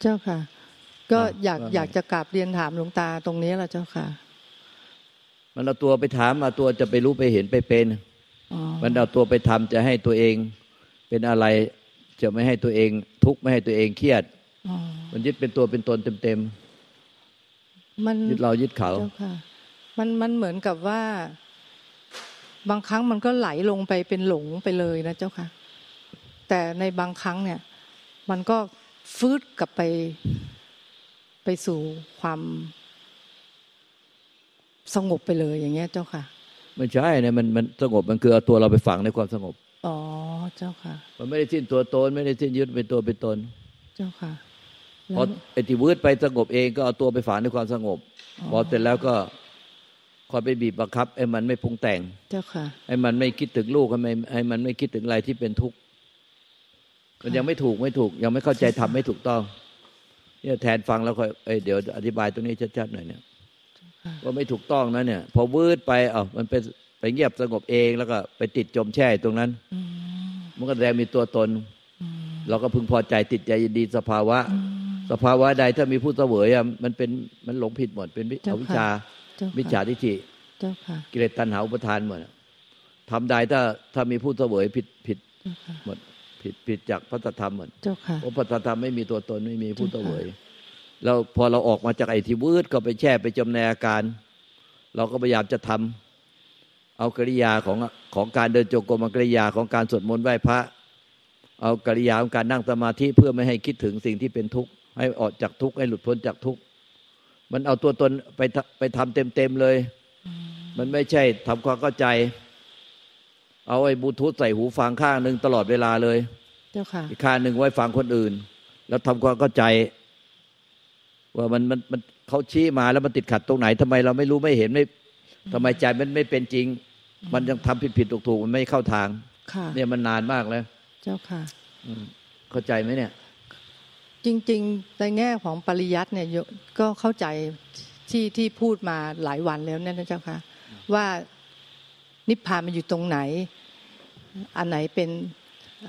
เจ้าค่ะ ก็อยากอยากจะกราบเรียนถามหลวงตาตรงนี้แหละเจ้าค่ะ มันเอาตัวไปถามเอาตัวจะไปรู้ไปเห็นไปเป็นอ๋อมันเอาตัวไปทำจะให้ตัวเองเป็นอะไรจะไม่ให้ตัวเองทุกข์ไม่ให้ตัวเองเครียดอ๋อมันยึดเป็นตัวเป็นตนเต็มมันๆยึดเรายึดเขาเจ้าค่ะมันมันเหมือนกับว่า บางครั้งมันก็ไหลลงไปเป็นหลงไปเลยนะเจ้าค่ะ แต่ในบางครั้งเนี่ย มันก็ ฟืดกลับไปไปสู่ความสงบไปเลยอย่างเงี้ยเจ้าค่ะไม่ใช่เนี่ยมันมันสงบมันคือเอาตัวเราไปฝังในความสงบอ๋อเจ้าค่ะ มันไม่ได้สิ้นตัวตนไม่ได้สิ้นยึดเป็นตัวเป็นตน เจ้าค่ะพอไอ้ที่วืดไปสงบเองก็เอาตัวไปฝังในความสงบพอเสร็จแล้วก็คอยไปบีบบังคับไอ้มันไม่ปรุงแต่ง เจ้าค่ะให้มันไม่คิดถึงลูกให้มันให้มันไม่คิดถึงอะไรที่เป็นทุกข์ มันยังไม่ถูกไม่ถูก ยังไม่เข้าใจทำไม่ถูกต้องเนี่ยแทนฟังแล้วค่อยเอ้ยเดี๋ยวอธิบายตรงนี้ชัดๆหน่อยเนี่ยค่ะว่าไม่ถูกต้องนะเนี่ย พอวืดไปเอ้ามันไปไปเงียบสงบเองแล้วก็ไปติดจมแช่ตรงนั้นอืมมันก็แสดงมีตัวตนอืมเราก็พึงพอใจติดใจยินดีสภาวะอืมสภาวะใดถ้ามีผู้เสวยอะมันเป็นมันหลงผิดหมด เป็นวิเจ้าอวิชชาค่ะเจ้าวิชาค่ะทิฏฐิเจ้าค่ะกิเลสตัณหาอุปทานหมดอะทำใดถ้าถ้ามีผู้เสวยผิดผิดเจ้าค่ะหมด ผิดผิดจากพระธรรมหมดเจ้าค่ะเพราะพระธรรมไม่มีตัวตนไม่มีผู้เสเจ้าวยค่ะแล้วพอเราออกมาจากไอ้ที่วืดก็ไปแช่ไปจมในอาการ เราก็พยายามจะทำเอากิริยาของของการเดินจงกรมเอากิริยาของการสวดมนต์ไหว้พระ เอากิริยาของการนั่งสมาธิเพื่อไม่ให้คิดถึงสิ่งที่เป็นทุกข์ให้ออกจากทุกข์ให้หลุดพ้นจากทุกข์มันเอาตัวตนไปทำไปทำเต็มๆเลย มันไม่ใช่ทำความเข้าใจ เอาไอ้บลูทูธใส่หูฟังข้างหนึ่งตลอดเวลาเลย เจ้าค่ะอีกข้างหนึ่งไว้ฟังคนอื่น แล้วทำความเข้าใจ ว่ามันมันมันเขาชี้มาแล้วมันติดขัดตรงไหนทำไมเราไม่รู้ไม่เห็นไม่ทำไมใจมันไม่เป็นจริง มันยังทำผิดผิดถูกถูกมันไม่เข้าทางค่ะเนี่ยมันนานมากแล้ว เจ้าค่ะอืมเข้าใจไหมเนี่ย จริง ๆ ในแง่ของปริยัติเนี่ยโยก็เข้าใจที่ที่พูดมาหลายวันแล้วเนี่ยนะเจ้าค่ะว่านิพพานมันอยู่ตรงไหน อันไหนเป็น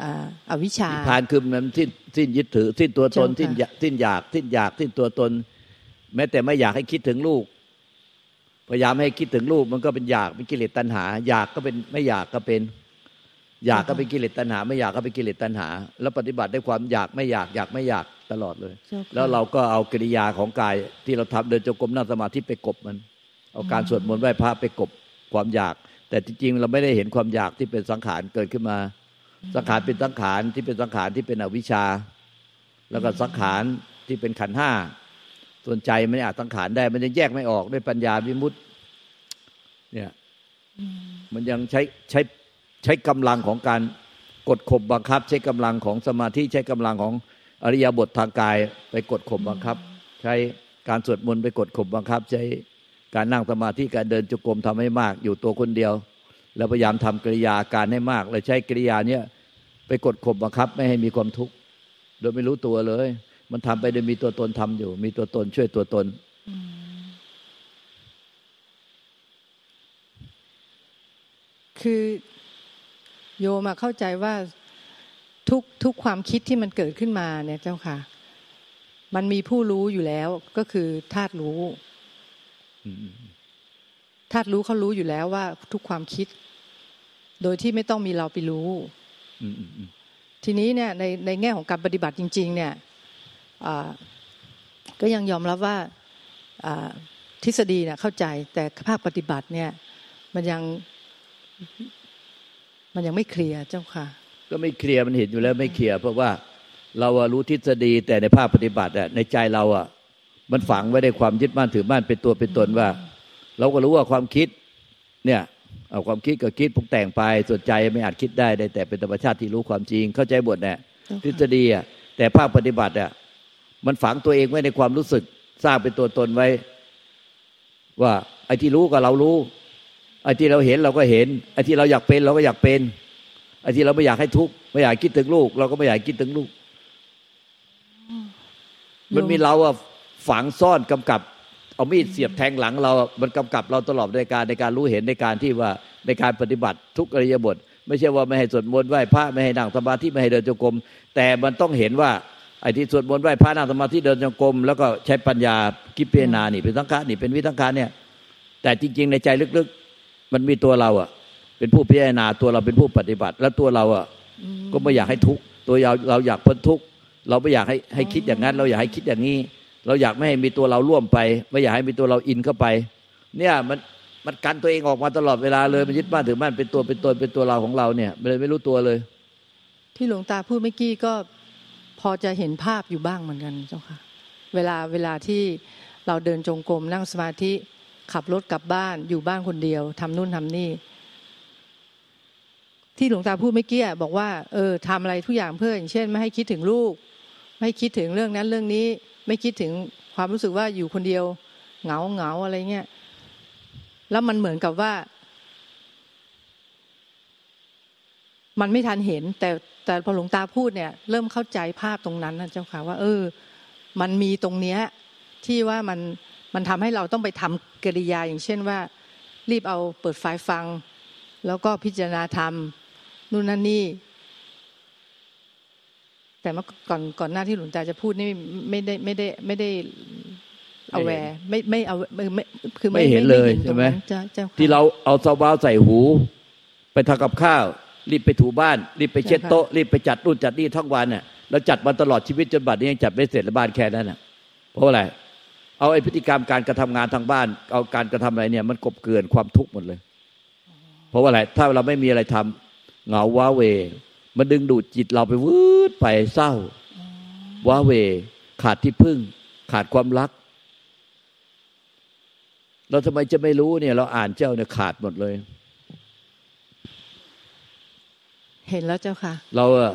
อ่าอวิชชานิพพานคือมันสิ้นสิ้นยึดถือสิ้นตัวตนเจ้าค่ะสิ้นอยากสิ้นอยากสิ้นอยากสิ้นตัวตน แม้แต่ไม่อยากให้คิดถึงลูก พยายามให้คิดถึงลูกมันก็เป็นอยากเป็นกิเลสตัณหา อยากก็เป็นไม่อยากก็เป็น อยากก็เป็นกิเลสตัณหา ไม่อยากก็เป็นกิเลสตัณหา แล้วปฏิบัติด้วยความอยากไม่อยากอยากไม่อยากตลอดเลยเจ้าค่ะแล้วเราก็เอากิริยาของกายที่เราทำเดินจงกรมนั่งสมาธิไปกบมัน เอาการสวดมนต์ไหว้พระไปกบความอยาก แต่จริงๆเราไม่ได้เห็นความอยากที่เป็นสังขารเกิดขึ้นมา สังขารเป็นสังขารที่เป็นสังขารที่เป็นอวิชชา แล้วก็สังขารที่เป็นขันห้าส่วนใจมันอาจสังขารได้ มันยังแยกไม่ออกด้วยปัญญาวิมุตติเนี่ย มันยังใช้ใช้ใช้กำลังของการกดข่มบังคับ ใช้กำลังของสมาธิใช้กำลังของอริยบททางกายไปกดข่มบังคับ ใช้การสวดมนต์ไปกดข่มบังคับ ใช้ การนั่งสมาธิการเดินจุกรมทำให้มาก อยู่ตัวคนเดียว แล้วพยายามทำกริยาการให้มากเลยใช้กริยาเนี้ยไปกดข่มบังคับไม่ให้มีความทุกข์โดยไม่รู้ตัวเลย มันทำไปโดยมีตัวตนทำอยู่ มีตัวตนช่วยตัวตน คือโยมอะเข้าใจว่าทุกทุกความคิดที่มันเกิดขึ้นมาเนี่ยเจ้าค่ะ มันมีผู้รู้อยู่แล้วก็คือธาตุรู้ ธาตุรู้เขารู้อยู่แล้วว่าทุกความคิด โดยที่ไม่ต้องมีเราไปรู้อืมอืมอืมทีนี้เนี่ยในในแง่ของการปฏิบัติจริง ๆ เนี่ยอ่าก็ยังยอมรับว่าอ่าทฤษฎีเนี่ยเข้าใจแต่ภาคปฏิบัติเนี่ย มันยังมันยังไม่เคลียร์เจ้าค่ะ ก็ไม่เคลียร์มันเห็นอยู่แล้วไม่เคลียร์เพราะว่าเราอะรู้ทฤษฎีแต่ในภาคปฏิบัติอะในใจเราอะ มันฝังไว้ในความยึดมั่นถือมั่นเป็นตัวเป็นตนว่า เราก็รู้ว่าความคิดเนี่ยเอาความคิดก็คิดปรุงแต่งไปส่วนใจไม่อาจคิดได้ได้แต่เป็นธรรมชาติที่รู้ความจริง เข้าใจบทเนี่ยเจ้าค่ะทฤษฎีอะแต่ภาคปฏิบัติอะมันฝังตัวเองไว้ในความรู้สึกสร้างเป็นตัวตนไว้ ว่าไอ้ที่รู้ก็เรารู้ไอ้ที่เราเห็นเราก็เห็นไอ้ที่เราอยากเป็นเราก็อยากเป็นไอ้ที่เราไม่อยากให้ทุกข์ไม่อยากคิดถึงลูก เราก็ไม่อยากคิดถึงลูก มันมีเราอะ ฝังซ่อนกำกับเอามีดเสียบแทงหลังเรา มันกำกับเราตลอดในการในการรู้เห็นในการที่ว่าในการปฏิบัติทุกอริยบท ไม่ใช่ว่าไม่ให้สวดมนต์ไหว้พระไม่ให้นั่งสมาธิไม่ให้เดินจงกรมแต่มันต้องเห็นว่าไอ้ที่สวดมนต์ไหว้พระนั่งสมาธิเดินจงกรมแล้วก็ใช้ปัญญาคิดพิจารณานี่เป็นสังขารนี่เป็นวิสังขารเนี่ย แต่จริง ๆ ในใจลึกๆ มันมีตัวเราอะเป็นผู้พิจารณาตัวเราเป็นผู้ปฏิบัติ แล้วตัวเราอะก็ไม่อยากให้ทุกข์ตัวเราเราอยากพ้นทุกข์เราไม่อยากให้ให้คิดอย่างนั้น เราอยากให้คิดอย่างนี้ เราอยากไม่ให้มีตัวเราร่วมไป ไม่อยากให้มีตัวเราอินเข้าไป เนี่ยมันมันกันตัวเองออกมาตลอดเวลาเลยมันยึดบ้านถือบ้านเป็นตัวเป็นตนเป็นตัวเราของเราเนี่ยเลยไม่รู้ตัวเลย ที่หลวงตาพูดเมื่อกี้ก็พอจะเห็นภาพอยู่บ้างเหมือนกันเจ้าค่ะ เวลาเวลาที่เราเดินจงกรมนั่งสมาธิขับรถกลับบ้านอยู่บ้านคนเดียวทำนู่นทำนี่ ที่หลวงตาพูดเมื่อกี้บอกว่า เออทำอะไรทุกอย่างเพื่ออย่างเช่น ไม่ให้คิดถึงลูก ไม่คิดถึงเรื่องนั้นเรื่องนี้ ไม่คิดถึงความรู้สึกว่าอยู่คนเดียว เหงาเหงาอะไรเงี้ยแล้วมันเหมือนกับว่า มันไม่ทันเห็น แต่แต่พอหลวงตาพูดเนี่ย เริ่มเข้าใจภาพตรงนั้นนะเจ้าค่ะว่า เออ มันมีตรงเนี้ย ที่ว่ามันมันทำให้เราต้องไปทำกิริยาอย่างเช่นว่า รีบเอาเปิดไฟฟัง แล้วก็พิจารณาธรรมนู่นนั่นนี่ แต่เมื่อก่อนก่อนหน้าที่หลวงตาจะพูดนี่ไม่ได้ไม่ได้ไม่ได้เอาแวร์ไม่ไม่เอาไม่คือไม่เห็นเลยใช่ไหมเจ้าเจ้าค่ะที่เราเอาซาวบาวใส่หู ไปทำกับข้าว รีบไปถูบ้าน รีบไปเช็ดโต๊ะ รีบไปจัดนู่นจัดนี่ทั้งวันเนี่ยแล้วจัดมาตลอดชีวิตจนบัดนี้ยังจัดไม่เสร็จแล้วบ้านแค่นั้นน่ะ เพราะอะไรเอาไอ้พฤติกรรมการกระทำงานทางบ้าน เอาการกระทำอะไรเนี่ย มันกบเกลื่อนความทุกข์หมดเลย เพราะว่าอะไรถ้าเราไม่มีอะไรทำเหงาว้าเหว มันดึงดูดจิตเราไปวืดไปเศร้าว้าเหวขาดที่พึ่ง ขาดความรัก เราทำไมจะไม่รู้เนี่ย เราอ่านเจ้าเนี่ยขาดหมดเลย เห็นแล้วเจ้าค่ะ เราอะ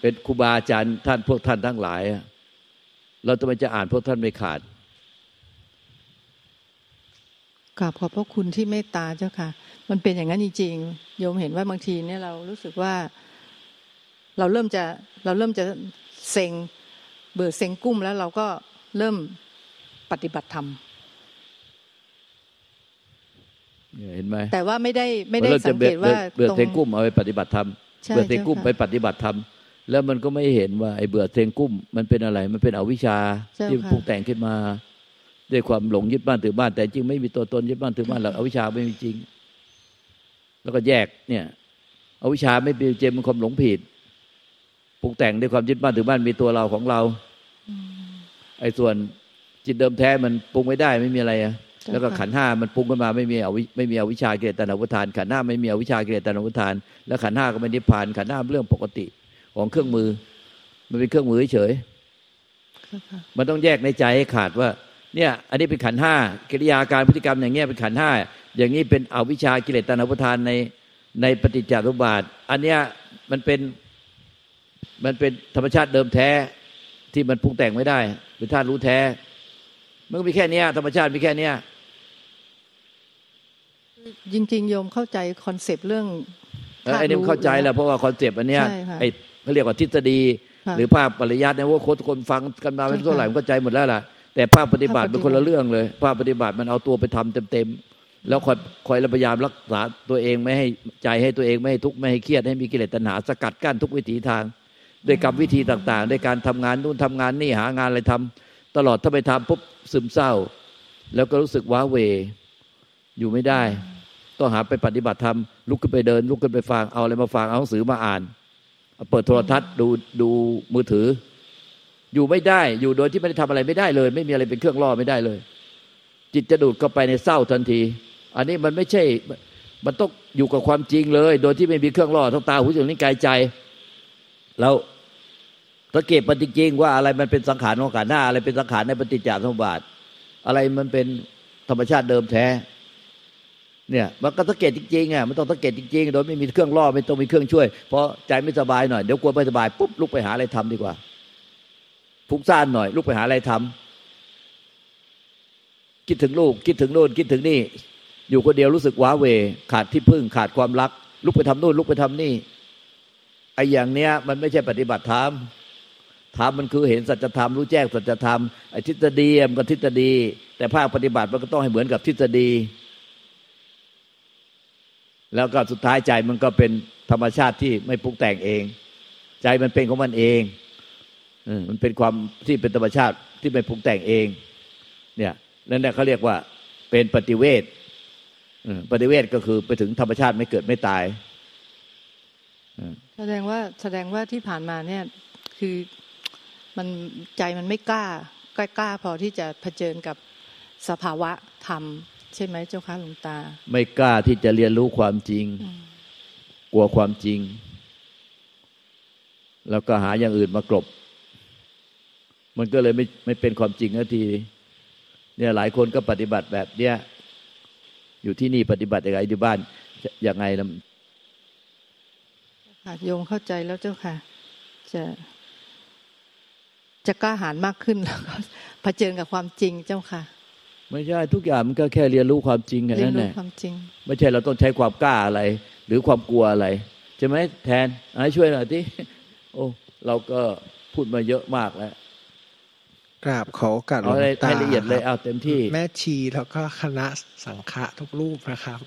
เป็นครูบาอาจารย์ท่านพวกท่านทั้งหลายอะเราทำไมจะอ่านพวกท่านไม่ขาดกราบขอบพระคุณที่เมตตาเจ้าค่ะ มันเป็นอย่างนั้นจริงๆโยมเห็นว่าบางทีเนี่ยเรารู้สึกว่า เราเริ่มจะเราเริ่มจะเซ็งเบื่อเซ็งกุ้มแล้วเราก็เริ่มปฏิบัติธรรมเนี่ยเห็นไหมแต่ว่าไม่ได้ไม่ได้เราสัจะงเบื่เกอตว่าเบื่อตรงเทงกุ้มเอาไปปฏิบัติธรรมใช่เบื่อเทงกุ้มเจ้าค่ะไปปฏิบัติธรรมแล้วมันก็ไม่เห็นว่าไอ้เบื่อเทงกุ้มมันเป็นอะไร มันเป็นอวิชชาเจ้าที่ค่ะปรุงแต่งขึ้นมา ด้วยความหลงยึดบ้านถือบ้าน แต่จริงไม่มีตัวตนยึดบ้านถือบ้านหรอกอวิชชาไม่มีจริง แล้วก็แยกเนี่ยอวิชชาไม่เป็นจริงมันความหลงผิด ปรุงแต่งด้วยความยึดบ้านถือบ้านมีตัวเราของเราไอ้ส่วนจิตเดิมแท้มันปรุงไม่ได้ไม่มีอะไรอะเจ้าแล้วก็ค่ะขันธ์ห้ามันปรุงขึ้นมาไม่มีอวิไม่มีอวิชชาเกิดแต่นวุทาน ขันธ์ห้าไม่มีอวิชชาเกิดแต่นวุทาน แล้วขันธ์ห้าก็ไม่นิพพาน ขันธ์ห้าเป็นเรื่องปกติของเครื่องมือ มันเป็นเครื่องมือเฉยเจ้าค่ะมันต้องแยกในใจให้ขาดว่า เนี่ย อันนี้เป็นขันธ์ห้ากิริยาการพฤติกรรมอย่างเงี้ยเป็นขันธ์ห้าอย่างนี้เป็นอวิชชากิเลสตัณหาอุปาทานในในปฏิจจสมุปบาท อันเนี้ยมันเป็น มันเป็นธรรมชาติเดิมแท้ที่มันปรุงแต่งไม่ได้ เป็นธาตุรู้แท้ มันก็มีแค่เนี้ยธรรมชาติมีแค่เนี้ยจริงๆโยมเข้าใจคอนเซปต์เรื่องเออไอ้นี่มันเข้าใจแล้วเพราะว่าคอนเซปต์อันเนี้ยใช่ค่ะไอ้เขาเรียกว่าทฤษฎีค่ะหรือภาพปริยัติเนี่ยว่าคนคนฟังกันมาไม่ใช่ค่ะเท่าไหร่มันเข้าใจหมดแล้วล่ะแต่ภาพปฏิบัติภาพปฏิบัติเป็นคนละเรื่องเลย ภาพปฏิบัติมันเอาตัวไปทำเต็มๆแล้วคอยคอยพยายามรักษาตัวเองไม่ให้ใจให้ตัวเองไม่ให้ทุกข์ไม่ให้เครียดให้มีกิเลสตัณหาสกัดกั้นทุกวิถีทาง ด้วยกรรมวิธีต่างๆด้วยการทำงานนู่นทำงานนี่หางานอะไรทำตลอดถ้าไปทำปุ๊บซึมเศร้า แล้วก็รู้สึกว้าเวอยู่ไม่ได้ ต้องหาไปปฏิบัติธรรมลุกขึ้นไปเดิน ลุกขึ้นไปฟังเอาอะไรมาฟังเอาหนังสือมาอ่านเปิดโทรทัศน์ดูดูมือถือ อยู่ไม่ได้อยู่โดยที่ไม่ได้ทำอะไรไม่ได้เลย ไม่มีอะไรเป็นเครื่องล่อไม่ได้เลย จิตจะดูดเข้าไปในเศร้าทันที อันนี้มันไม่ใช่ มันต้องอยู่กับความจริงเลย โดยที่ไม่มีเครื่องล่อทั้งตาหูจมูกลิ้นกายใจ แล้วสังเกตปฏิจริงว่าอะไรมันเป็นสังขารของขันหน้า อะไรเป็นสังขารในปฏิจจสมุปบาทอะไรมันเป็นธรรมชาติเดิมแท้ เนี่ย มันก็สังเกตจริงๆอะมันต้องสังเกตจริงๆโดยไม่มีเครื่องล่อไม่ต้องมีเครื่องช่วยเพราะใจไม่สบายหน่อยเดี๋ยวกลัวไม่สบายปุ๊บลุกไปหาอะไรทำดีกว่าฟุ้งซ่านหน่อยลุกไปหาอะไรทำคิดถึงลูกคิดถึงโน่นคิดถึงนี่ อยู่คนเดียวรู้สึกว้าเว ขาดที่พึ่งขาดความรัก ลุกไปทำโน่นลุกไปทำนี่ ไอ้อย่างเนี้ยมันไม่ใช่ปฏิบัติธรรมธรรมมันคือเห็นสัจธรรมรู้แจ้งสัจธรรมไอ้ทฤษฎีมันก็ทฤษฎี แต่ภาคปฏิบัติมันก็ต้องให้เหมือนกับทฤษฎี แล้วก็สุดท้ายใจมันก็เป็นธรรมชาติที่ไม่ปรุงแต่งเอง ใจมันเป็นของมันเองมันเป็นความที่เป็นธรรมชาติที่เป็นปรุงแต่งเอง เนี่ยนั่นแหละเขาเรียกว่าเป็นปฏิเวทปฏิเวทก็คือไปถึงธรรมชาติไม่เกิดไม่ตาย แสดงว่าแสดงว่าที่ผ่านมาเนี่ยคือมันใจมันไม่กล้าก็กล้าพอที่จะเผชิญกับสภาวะธรรม ใช่ไหมเจ้าคะหลวงตา ไม่กล้าที่จะเรียนรู้ความจริง กลัวความจริง แล้วก็หาอย่างอื่นมากลบ มันก็เลยไม่ไม่เป็นความจริงนาทีเนี่ยหลายคนก็ปฏิบัติแบบเนี้ยอยู่ที่นี่ปฏิบัติยังไงที่บ้านยังไง นะโยมเข้าใจแล้วเจ้าค่ะ จะจะกล้าหาญมากขึ้นแล้วก็เผชิญกับความจริงเจ้าค่ะ ไม่ใช่ทุกอย่างมันก็แค่เรียนรู้ความจริงแค่นั้นแหละความจริง ไม่ใช่เราต้องใช้ความกล้าอะไร หรือความกลัวอะไรใช่ไหมแทนให้ช่วยหน่อยที่โอ้เราก็พูดมาเยอะมากแล้วกราบขอการเอาให้ละเอียดเลยเอาเต็มที่ แม่ชีแล้วก็คณะสังฆะทุกรูปนะครับ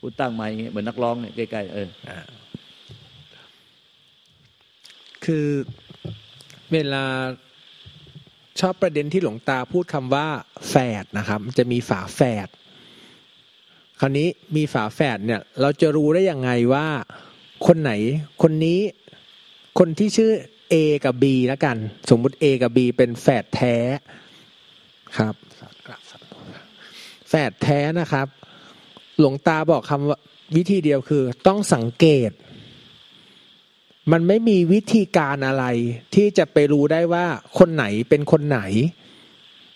พูดตั้งไม้เหมือนนักร้องเนี่ยใกล้ๆเออ คือเวลาชอบประเด็นที่หลวงตาพูดคำว่าแฝดนะครับจะมีฝาแฝดคราวนี้มีฝาแฝดเนี่ย เราจะรู้ได้ยังไงว่า คนไหน คนนี้ คนที่ชื่อ A กับ B แล้วกัน สมมุติ A กับ B เป็นแฝดแท้ครับแฝดแท้นะครับ หลวงตาบอกคำว่าวิธีเดียวคือ ต้องสังเกต มันไม่มีวิธีการอะไร ที่จะไปรู้ได้ว่าคนไหนเป็นคนไหน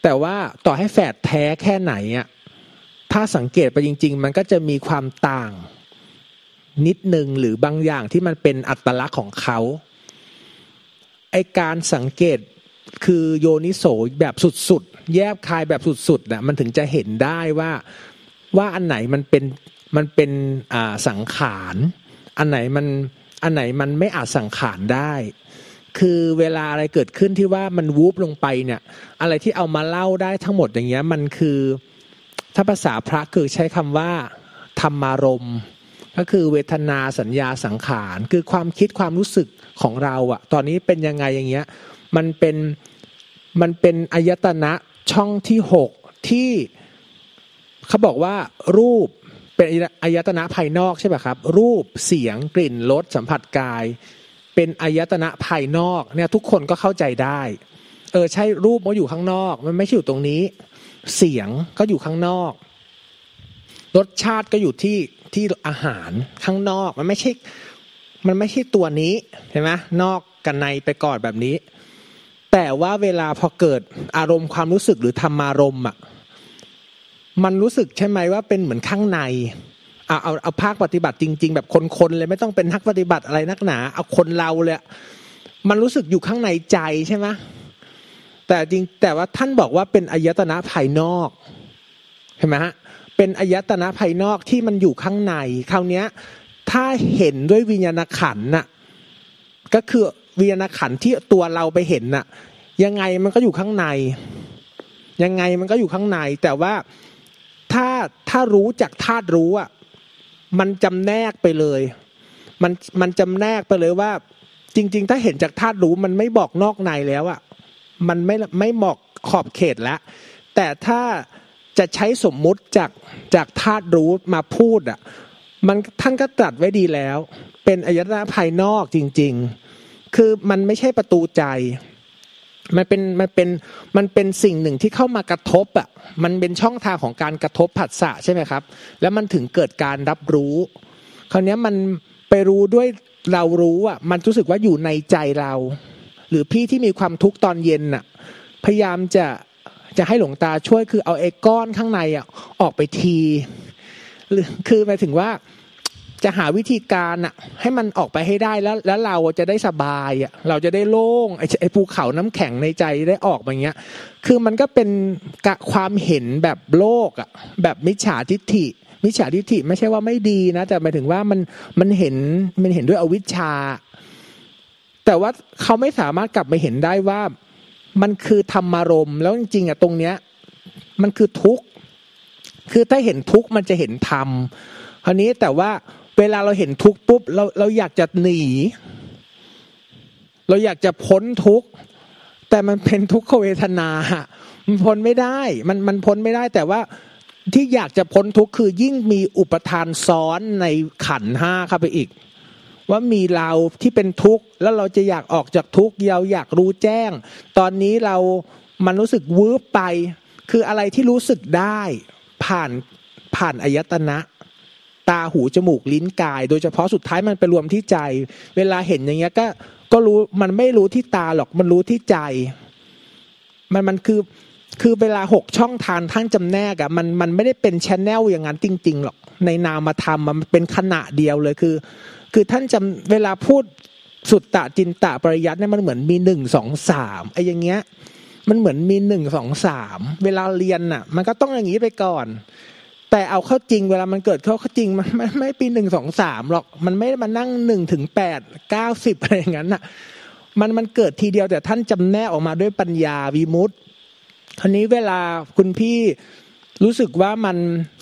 แต่ว่าต่อให้แฝดแท้แค่ไหนอะถ้าสังเกตไปจริง ๆ มันก็จะมีความต่าง นิดหนึ่งหรือบางอย่างที่มันเป็นอัตลักษณ์ของเขาไอการสังเกตคือโยนิโสแบบสุดๆ แยบคายแบบสุดๆนะมันถึงจะเห็นได้ว่าว่าอันไหนมันเป็นมันเป็นสังขาร อันไหนมัน อันไหนมันไม่อาจสังขารได้ คือเวลาอะไรเกิดขึ้นที่ว่ามันวูบลงไปเนี่ย อะไรที่เอามาเล่าได้ทั้งหมดอย่างเงี้ยมันคือถ้าภาษาพระคือใช้คำว่า ธรรมารมก็คือเวทนาสัญญาสังขาร คือความคิดความรู้สึกของเราอะตอนนี้เป็นยังไงอย่างเงี้ยมันเป็นมันเป็นอายตนะช่องที่หกที่เขาบอกว่ารูป เป็นอายตนะภายนอกใช่ไหมครับ รูปเสียงกลิ่นรสสัมผัสกาย เป็นอายตนะภายนอกเนี่ยทุกคนก็เข้าใจได้ เออใช่รูปมันอยู่ข้างนอก มันไม่ใช่อยู่ตรงนี้ เสียงก็อยู่ข้างนอก รสชาติก็อยู่ที่ที่อาหารข้างนอก มันไม่ใช่ มันไม่ใช่ตัวนี้เห็นไหมนอกกันในไปก่อนแบบนี้ แต่ว่าเวลาพอเกิดอารมณ์ความรู้สึกหรือธรรมารมณ์อะ มันรู้สึกใช่ไหมว่าเป็นเหมือนข้างในเอาเอาเอาภาคปฏิบัติจริง ๆ แบบคนๆเลยไม่ต้องเป็นนักปฏิบัติอะไรนักหนา เอาคนเราเลยมันรู้สึกอยู่ข้างในใจใช่ไหมแต่จริงแต่ว่าท่านบอกว่าเป็นอายตนะภายนอกเห็นไหมฮะเป็นอายตนะภายนอกที่มันอยู่ข้างใน คราวนี้ถ้าเห็นด้วยวิญญาณขันน่ะก็คือวิญญาณขันที่ตัวเราไปเห็นน่ะ ยังไงมันก็อยู่ข้างใน ยังไงมันก็อยู่ข้างใน แต่ว่า ถ้าถ้ารู้จากธาตุรู้อะมันจำแนกไปเลย มันมันจำแนกไปเลยว่า จริง ๆ ถ้าเห็นจากธาตุรู้มันไม่บอกนอกในแล้วอะมันไม่ไม่เหมาะขอบเขตแล้วแต่ถ้าจะใช้สมมุติจากจากธาตุรู้มาพูดอะมันท่านก็ตรัสไว้ดีแล้ว เป็นอายตนะภายนอกจริง ๆ คือมันไม่ใช่ประตูใจ มันเป็นมันเป็นมันเป็นสิ่งหนึ่งที่เข้ามากระทบอะมันเป็นช่องทางของการกระทบผัสสะใช่ไหมครับ แล้วมันถึงเกิดการรับรู้ คราวนี้มันไปรู้ด้วยเรารู้อะมันรู้สึกว่าอยู่ในใจเรา หรือพี่ที่มีความทุกข์ตอนเย็นอะพยายามจะจะให้หลวงตาช่วยคือเอาไอ้ก้อนข้างในอะออกไปทีหรือคือหมายถึงว่า จะหาวิธีการอะให้มันออกไปให้ได้แล้วแล้วเราจะได้สบายอะเราจะได้โล่งไอ้ไอ้ภูเขาน้ำแข็งในใจได้ออกมาเงี้ย คือมันก็เป็นกะความเห็นแบบโลกอะแบบมิจฉาทิฏฐิมิจฉาทิฏฐิไม่ใช่ว่าไม่ดีนะ แต่หมายถึงว่ามันมันเห็นมันเห็นด้วยอวิชชา แต่ว่าเขาไม่สามารถกลับมาเห็นได้ว่ามันคือธรรมารมแล้วจริงๆอะตรงเนี้ย มันคือทุกข์คือถ้าเห็นทุกข์มันจะเห็นธรรมคราวนี้แต่ว่า เวลาเราเห็นทุกข์ปุ๊บเราเราอยากจะหนี เราอยากจะพ้นทุกข์แต่มันเป็นทุกขเวทนามันพ้นไม่ได้ มันมันพ้นไม่ได้ แต่ว่าที่อยากจะพ้นทุกข์คือยิ่งมีอุปทานซ้อนในขันห้าเข้าไปอีก ว่ามีเราที่เป็นทุกข์แล้วเราจะอยากออกจากทุกข์เราอยากรู้แจ้ง ตอนนี้เรามันรู้สึกวืบไป คืออะไรที่รู้สึกได้ผ่านผ่านอายตนะ ตาหูจมูกลิ้นกาย โดยเฉพาะสุดท้ายมันไปรวมที่ใจ เวลาเห็นอย่างเงี้ยก็ก็รู้มันไม่รู้ที่ตาหรอกมันรู้ที่ใจ มันมันคือคือเวลาหกช่องทางทั้งจำแนกอะมันมันไม่ได้เป็นชแนลอย่างนั้นจริง ๆ หรอกในนามธรรมมันเป็นขณะเดียวเลยคือ คือท่านจำเวลาพูดสุตตะจินตะปริยัติเนี่ยมันเหมือนมีหนึ่งสองสามไอ้อย่างเงี้ย มันเหมือนมีหนึ่งสองสามเวลาเรียนน่ะมันก็ต้องอย่างนี้ไปก่อน แต่เอาเข้าจริงเวลามันเกิดเข้าเข้าจริงมันไม่ไม่ปีหนึ่งสองสามหรอก มันไม่มานั่งหนึ่งถึงแปดเก้าสิบอะไรอย่างนั้นน่ะ มันมันเกิดทีเดียวแต่ท่านจำแนกออกมาด้วยปัญญาวิมุตติคราวนี้เวลาคุณพี่รู้สึกว่ามัน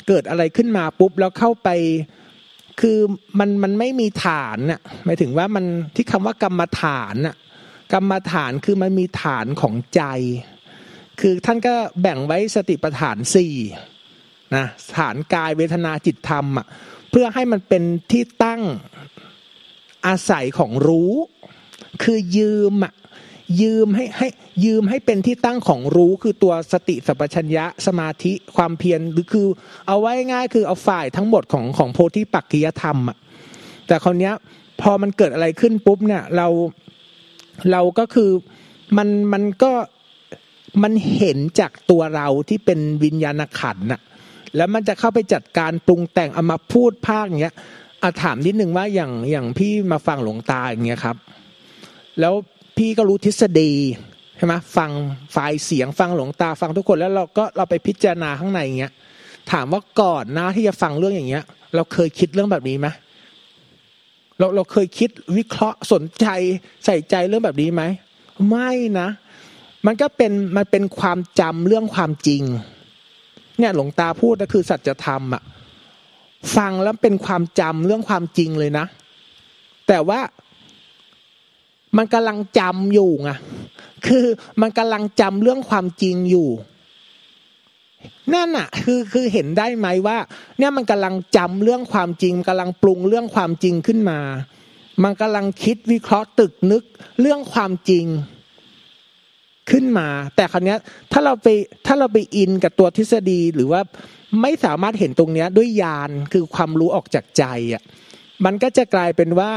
เกิดอะไรขึ้นมาปุ๊บแล้วเข้าไปคือมันมันไม่มีฐานน่ะหมายถึงว่ามันที่คำว่ากรรมฐานน่ะกรรมฐานคือมันมีฐานของใจ คือท่านก็แบ่งไว้สติปัฏฐานสี่ นะฐานกายเวทนาจิตธรรมอะเพื่อให้มันเป็นที่ตั้งอาศัยของรู้ คือยืมอะยืมให้ให้ยืมให้เป็นที่ตั้งของรู้คือตัวสติสัพพัญญะสมาธิความเพียรหรือคือ เอาไว้ง่ายคือเอาฝ่ายทั้งหมดของของโพธิปักกิยธรรมอะแต่คราวเนี้ยพอมันเกิดอะไรขึ้นปุ๊บเนี่ยเราเราก็คือมันมันก็มันเห็นจากตัวเราที่เป็นวิญญาณขันน่ะ แล้วมันจะเข้าไปจัดการปรุงแต่งเอามาพูดภาคอย่างเงี้ยอาถามนิดนึงว่าอย่างอย่างพี่มาฟังหลวงตาอย่างเงี้ยครับ แล้วพี่ก็รู้ทฤษฎีใช่ไหมฟังฝ่ายเสียงฟังหลวงตาฟังทุกคนแล้วเราก็เราไปพิจารณาข้างในอย่างเงี้ยถามว่าก่อนหน้าที่จะฟังเรื่องอย่างเงี้ย เราเคยคิดเรื่องแบบนี้ไหมเราเราเคยคิดวิเคราะห์สนใจใส่ใจเรื่องแบบนี้ไหมไม่นะ มันก็เป็นมันเป็นความจำเรื่องความจริง เนี่ยหลวงตาพูดก็คือสัจธรรมอะฟังแล้วเป็นความจำเรื่องความจริงเลยนะ แต่ว่ามันกำลังจำอยู่ไงคือมันกำลังจำเรื่องความจริงอยู่ นั่นอะคือคือเห็นได้ไหมว่า เนี่ยมันกำลังจำเรื่องความจริงกำลังปรุงเรื่องความจริงขึ้นมา มันกำลังคิดวิเคราะห์ตึกนึกเรื่องความจริง ขึ้นมา แต่คราวนี้ถ้าเราไปถ้าเราไปอินกับตัวทฤษฎีหรือว่าไม่สามารถเห็นตรงนี้ด้วยญาณคือความรู้ออกจากใจอะมันก็จะกลายเป็นว่า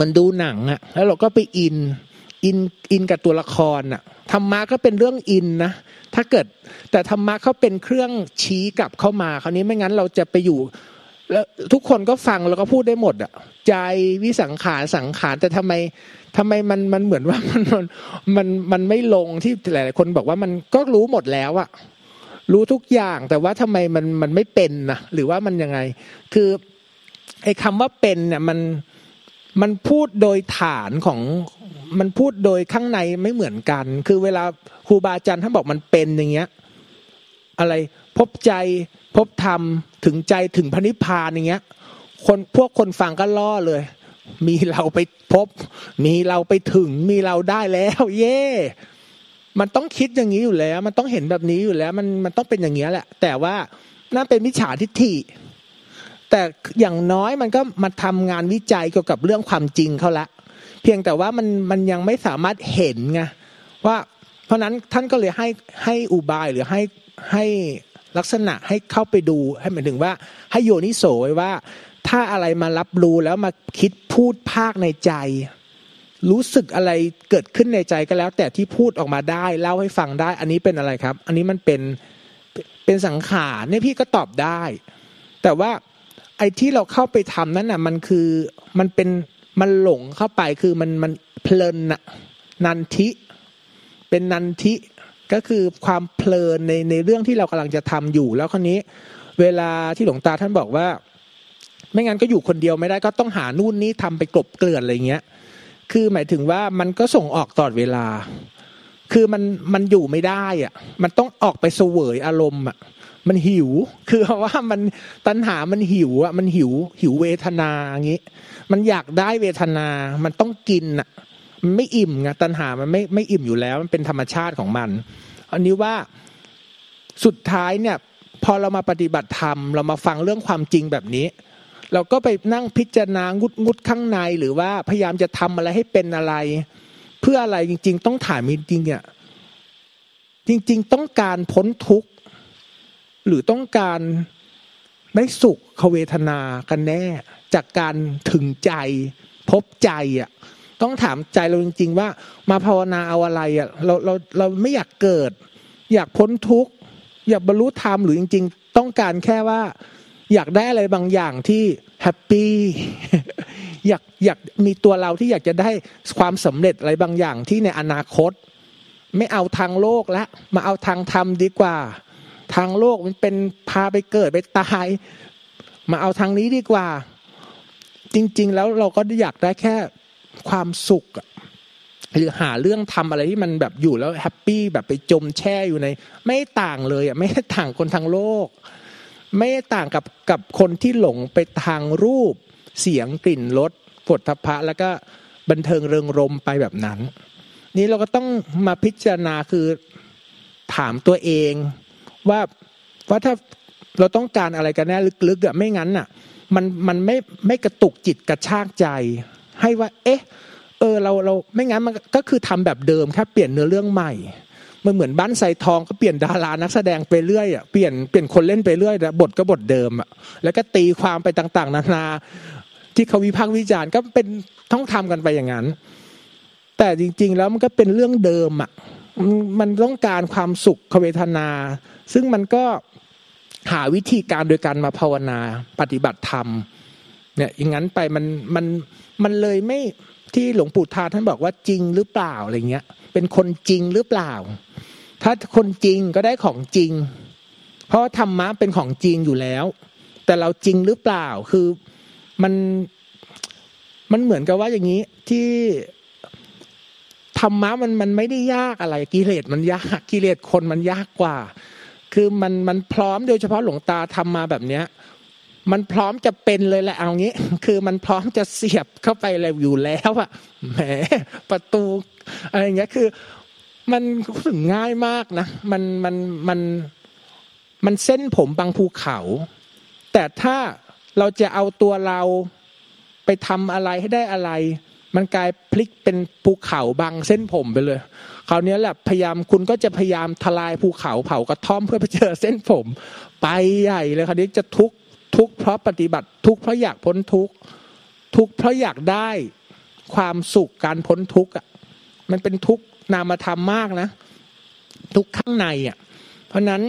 มันดูหนังอะแล้วเราก็ไปอินอินอินกับตัวละครอะธรรมะก็เป็นเรื่องอินนะถ้าเกิดแต่ธรรมะเขาเป็นเครื่องชี้กลับเข้ามา คราวนี้ไม่งั้นเราจะไปอยู่แล้วทุกคนก็ฟังแล้วก็พูดได้หมดอะใจวิสังขารสังขารแต่ทำไม ทำไมมันมันเหมือนว่ามันมันมันมันไม่ลงที่หลายๆคนบอกว่ามันก็รู้หมดแล้วอะรู้ทุกอย่างแต่ว่าทำไมมันมันไม่เป็นนะหรือว่ามันยังไง คือไอ้คาว่าเป็นเนี่ยมันมันพูดโดยฐานของมันพูดโดยข้างในไม่เหมือนกัน คือเวลาครูบาอาจารย์ท่านบอกมันเป็นอย่างเงี้ย อะไรพบใจพบธรรมถึงใจถึงพระนิพพานอย่างเงี้ย คนพวกคนฟังก็ล่อเลย มีเราไปพบ มีเราไปถึง มีเราได้แล้ว เย่มันต้องคิดอย่างนี้อยู่แล้ว มันต้องเห็นแบบนี้อยู่แล้ว มันมันต้องเป็นอย่างเงี้ยแหละ แต่ว่านั่นเป็นมิจฉาทิฏฐิ แต่อย่างน้อยมันก็มาทำงานวิจัยเกี่ยวกับเรื่องความจริงเขาละเพียงแต่ว่ามันมันยังไม่สามารถเห็นไงว่า เพราะนั้นท่านก็เลยให้ให้อุบายหรือให้ให้ลักษณะให้เข้าไปดูให้หมายถึงว่า ให้โยนิโสไว้ว่า ถ้าอะไรมารับรู้แล้วมาคิด พูดภาคในใจ รู้สึกอะไรเกิดขึ้นในใจก็แล้ว แต่ที่พูดออกมาได้เล่าให้ฟังได้ อันนี้เป็นอะไรครับ อันนี้มันเป็นเป็นสังขารเนี่ยพี่ก็ตอบได้ แต่ว่าไอ้ที่เราเข้าไปทำนั้นน่ะ มันคือมันเป็นมันหลงเข้าไปคือมันมันเพลินน่ะนันทิเป็นนันทิก็คือความเพลินในในเรื่องที่เรากำลังจะทำอยู่ แล้วคนนี้ เวลาที่หลวงตาท่านบอกว่า ไม่งั้นก็อยู่คนเดียวไม่ได้ก็ต้องหานู่นนี่ทำไปกลบเกลื่อนอะไรเงี้ย คือหมายถึงว่ามันก็ส่งออกตลอดเวลา คือมันมันอยู่ไม่ได้อะ มันต้องออกไปเสวยอารมณ์อะ มันหิว คือว่ามันตัณหามันหิวอะ มันหิวหิวเวทนาอย่างนี้ มันอยากได้เวทนา มันต้องกินอะ มันไม่อิ่มไงตัณหามันไม่ไม่อิ่มอยู่แล้ว มันเป็นธรรมชาติของมัน อันนี้ว่าสุดท้ายเนี่ยพอเรามาปฏิบัติธรรม เรามาฟังเรื่องความจริงแบบนี้ เราก็ไปนั่งพิจารณางุดงุดข้างในหรือว่าพยายามจะทำอะไรให้เป็นอะไร เพื่ออะไรจริง ๆ ต้องถามจริงๆเนี่ยจริง ๆ ต้องการพ้นทุกข์หรือต้องการได้สุขเวทนากันแน่ จากการถึงใจ พบใจอะต้องถามใจเราจริง ๆ ว่ามาภาวนาเอาอะไรอะเราเราเราไม่อยากเกิด อยากพ้นทุกข์อยากบรรลุธรรมหรือจริง ๆ ต้องการแค่ว่า อยากได้อะไรบางอย่างที่แฮปปี้อยากอยากมีตัวเราที่อยากจะได้ความสำเร็จอะไรบางอย่างที่ในอนาคต ไม่เอาทางโลกแล้วมาเอาทางธรรมดีกว่า ทางโลกมันเป็นพาไปเกิดไปตาย มาเอาทางนี้ดีกว่า จริง ๆ แล้วเราก็อยากได้แค่ความสุขหรือหาเรื่องทำอะไรที่มันแบบอยู่แล้วแฮปปี้แบบไปจมแช่อยู่ใน ไม่ต่างเลยอะไม่ต่างคนทางโลก ไม่ต่างกับกับคนที่หลงไปทางรูป เสียงกลิ่นรสผลทพะ แล้วก็บันเทิงเริงรมไปแบบนั้น นี้เราก็ต้องมาพิจารณาคือถามตัวเองว่าว่าถ้าเราต้องการอะไรกันแน่ลึกๆอะไม่งั้นอะมันมันไม่ไม่กระตุกจิตกระชากใจ ให้ว่า เอ๊ะ เออเราเราไม่งั้นมันก็คือทำแบบเดิมแค่เปลี่ยนเนื้อเรื่องใหม่ มันเหมือนบ้านใส่ทองก็เปลี่ยนดารานักแสดงไปเรื่อยอะเปลี่ยนเปลี่ยนคนเล่นไปเรื่อยแต่บทก็บทเดิมอะแล้วก็ตีความไปต่างๆ นานา ที่เขาวิพากษ์วิจารณ์ก็เป็นต้องทำกันไปอย่างนั้น แต่จริง ๆ แล้วมันก็เป็นเรื่องเดิมอะมันต้องการความสุขเวทนา ซึ่งมันก็หาวิธีการโดยการมาภาวนาปฏิบัติธรรมเนี่ยอย่างนั้นไปมันมันมันเลยไม่ที่หลวงปู่ทาท่านบอกว่าจริงหรือเปล่าอะไรเงี้ย เป็นคนจริงหรือเปล่า ถ้าคนจริงก็ได้ของจริง เพราะธรรมะเป็นของจริงอยู่แล้ว แต่เราจริงหรือเปล่าคือมันมันเหมือนกับว่าอย่างนี้ที่ธรรมะมันมันไม่ได้ยากอะไรกิเลสมันยากกิเลสคนมันยากกว่า คือมันมันพร้อมโดยเฉพาะหลวงตาทำมาแบบเนี้ย มันพร้อมจะเป็นเลยแหละเอางี้ คือมันพร้อมจะเสียบเข้าไปอะไรอยู่แล้วอะแหมประตูอะไรเงี้ยคือ มันถึงง่ายมากนะมันมันมันมันเส้นผมบางภูเขา แต่ถ้าเราจะเอาตัวเราไปทำอะไรให้ได้อะไร มันกลายพลิกเป็นภูเขาบางเส้นผมไปเลยคราวนี้แหละพยายามคุณก็จะพยายามทลายภูเขาเผากระท่อมเพื่อไปเจอเส้นผม ไปใหญ่เลยคราวนี้จะทุกทุกเพราะปฏิบัติทุกเพราะอยากพ้นทุกทุกเพราะอยากได้ความสุขการพ้นทุกอะมันเป็นทุก นามธรรมมากนะ ทุกข้างในอะ เพราะนั้น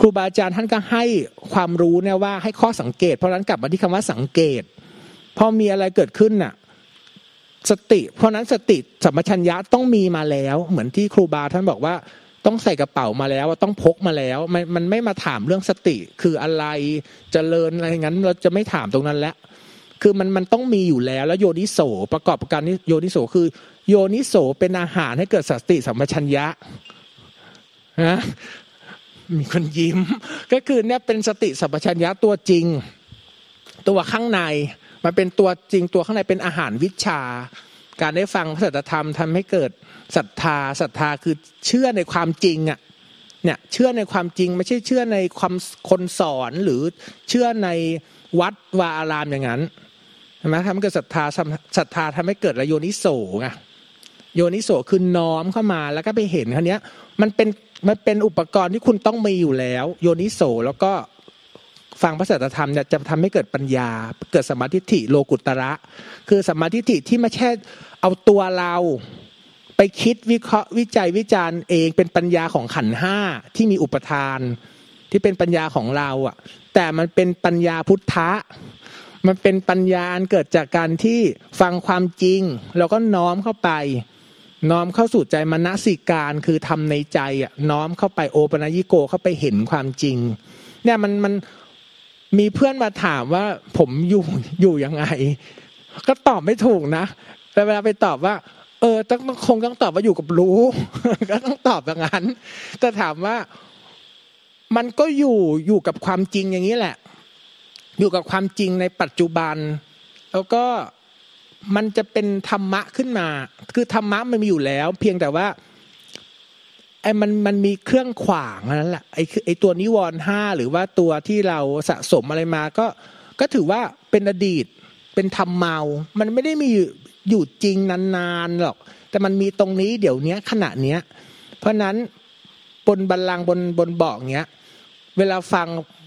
ครูบาอาจารย์ท่านก็ให้ความรู้เนี่ยว่าให้ข้อสังเกต เพราะนั้นกลับมาที่คำว่าสังเกตพอมีอะไรเกิดขึ้นน่ะ สติ เพราะนั้นสติสัมปชัญญะต้องมีมาแล้ว เหมือนที่ครูบาท่านบอกว่าต้องใส่กระเป๋ามาแล้วต้องพกมาแล้วมันมันไม่มาถามเรื่องสติคืออะไรจเจริญอะไรงั้น เราจะไม่ถามตรงนั้นแล้ว คือมันมันต้องมีอยู่แล้ว แล้วโยนิโสประกอบกันนี้โยนิโสคือ โยนิโสเป็นอาหารให้เกิดสติสัมปชัญญะนะมีคนยิ้ม ก็คือเนี่ยเป็นสติสัมปชัญญะตัวจริง ตัวข้างในมันเป็นตัวจริงตัวข้างในเป็นอาหารวิชา การได้ฟังพระสัจธรรมทำให้เกิดศรัทธาศรัทธาคือเชื่อในความจริงอะเนี่ยเชื่อในความจริงไม่ใช่เชื่อในความคนสอนหรือเชื่อในวัดวาอารามอย่างนั้นใช่ไหมทำให้เกิดศรัทธาศรัทธาทำให้เกิดระโยนิโสไง โยนิโสคือน้อมเข้ามาแล้วก็ไปเห็นครั้นี้มันเป็นมันเป็นอุปกรณ์ที่คุณต้องมีอยู่แล้ว โยนิโสแล้วก็ฟังพระสัจธรรมเนี่ยจะทำให้เกิดปัญญา เกิดสมาธิิโลกุตระ คือสมาธิิที่ไม่ใช่เอาตัวเราไปคิดวิเคราะห์วิจัยวิจารณ์เองเป็นปัญญาของขันห้าที่มีอุปทาน ที่เป็นปัญญาของเราอะ แต่มันเป็นปัญญาพุทธะมันเป็นปัญญาเกิดจากการที่ฟังความจริง แล้วก็น้อมเข้าไป น้อมเข้าสู่ใจมณสิการคือทำในใจอะน้อมเข้าไปโอปนัญิโกเข้าไปเห็นความจริง เนี่ยมันมันมีเพื่อนมาถามว่าผมอยู่อยู่ยังไง ก็ตอบไม่ถูกนะแต่เวลาไปตอบว่า เออต้องคงต้องตอบว่าอยู่กับรู้ ก็ต้องตอบอย่างนั้นแต่ถามว่ามันก็อยู่อยู่กับความจริงอย่างนี้แหละ อยู่กับความจริงในปัจจุบัน แล้วก็ มันจะเป็นธรรมะขึ้นมา คือธรรมะมันมีอยู่แล้ว เพียงแต่ว่าไอ้มันมันมีเครื่องขวางนั่นแหละไอ้ไอ้ตัวนิวรณ์ห้าหรือว่าตัวที่เราสะสมอะไรมา ก็ก็ถือว่าเป็นอดีต เป็นธรรมเมา มันไม่ได้มีอยู่จริงนานๆหรอก แต่มันมีตรงนี้เดี๋ยวนี้ขณะเนี้ย เพราะนั้นบนบัลลังบนบนเบาะเงี้ย เวลาฟัง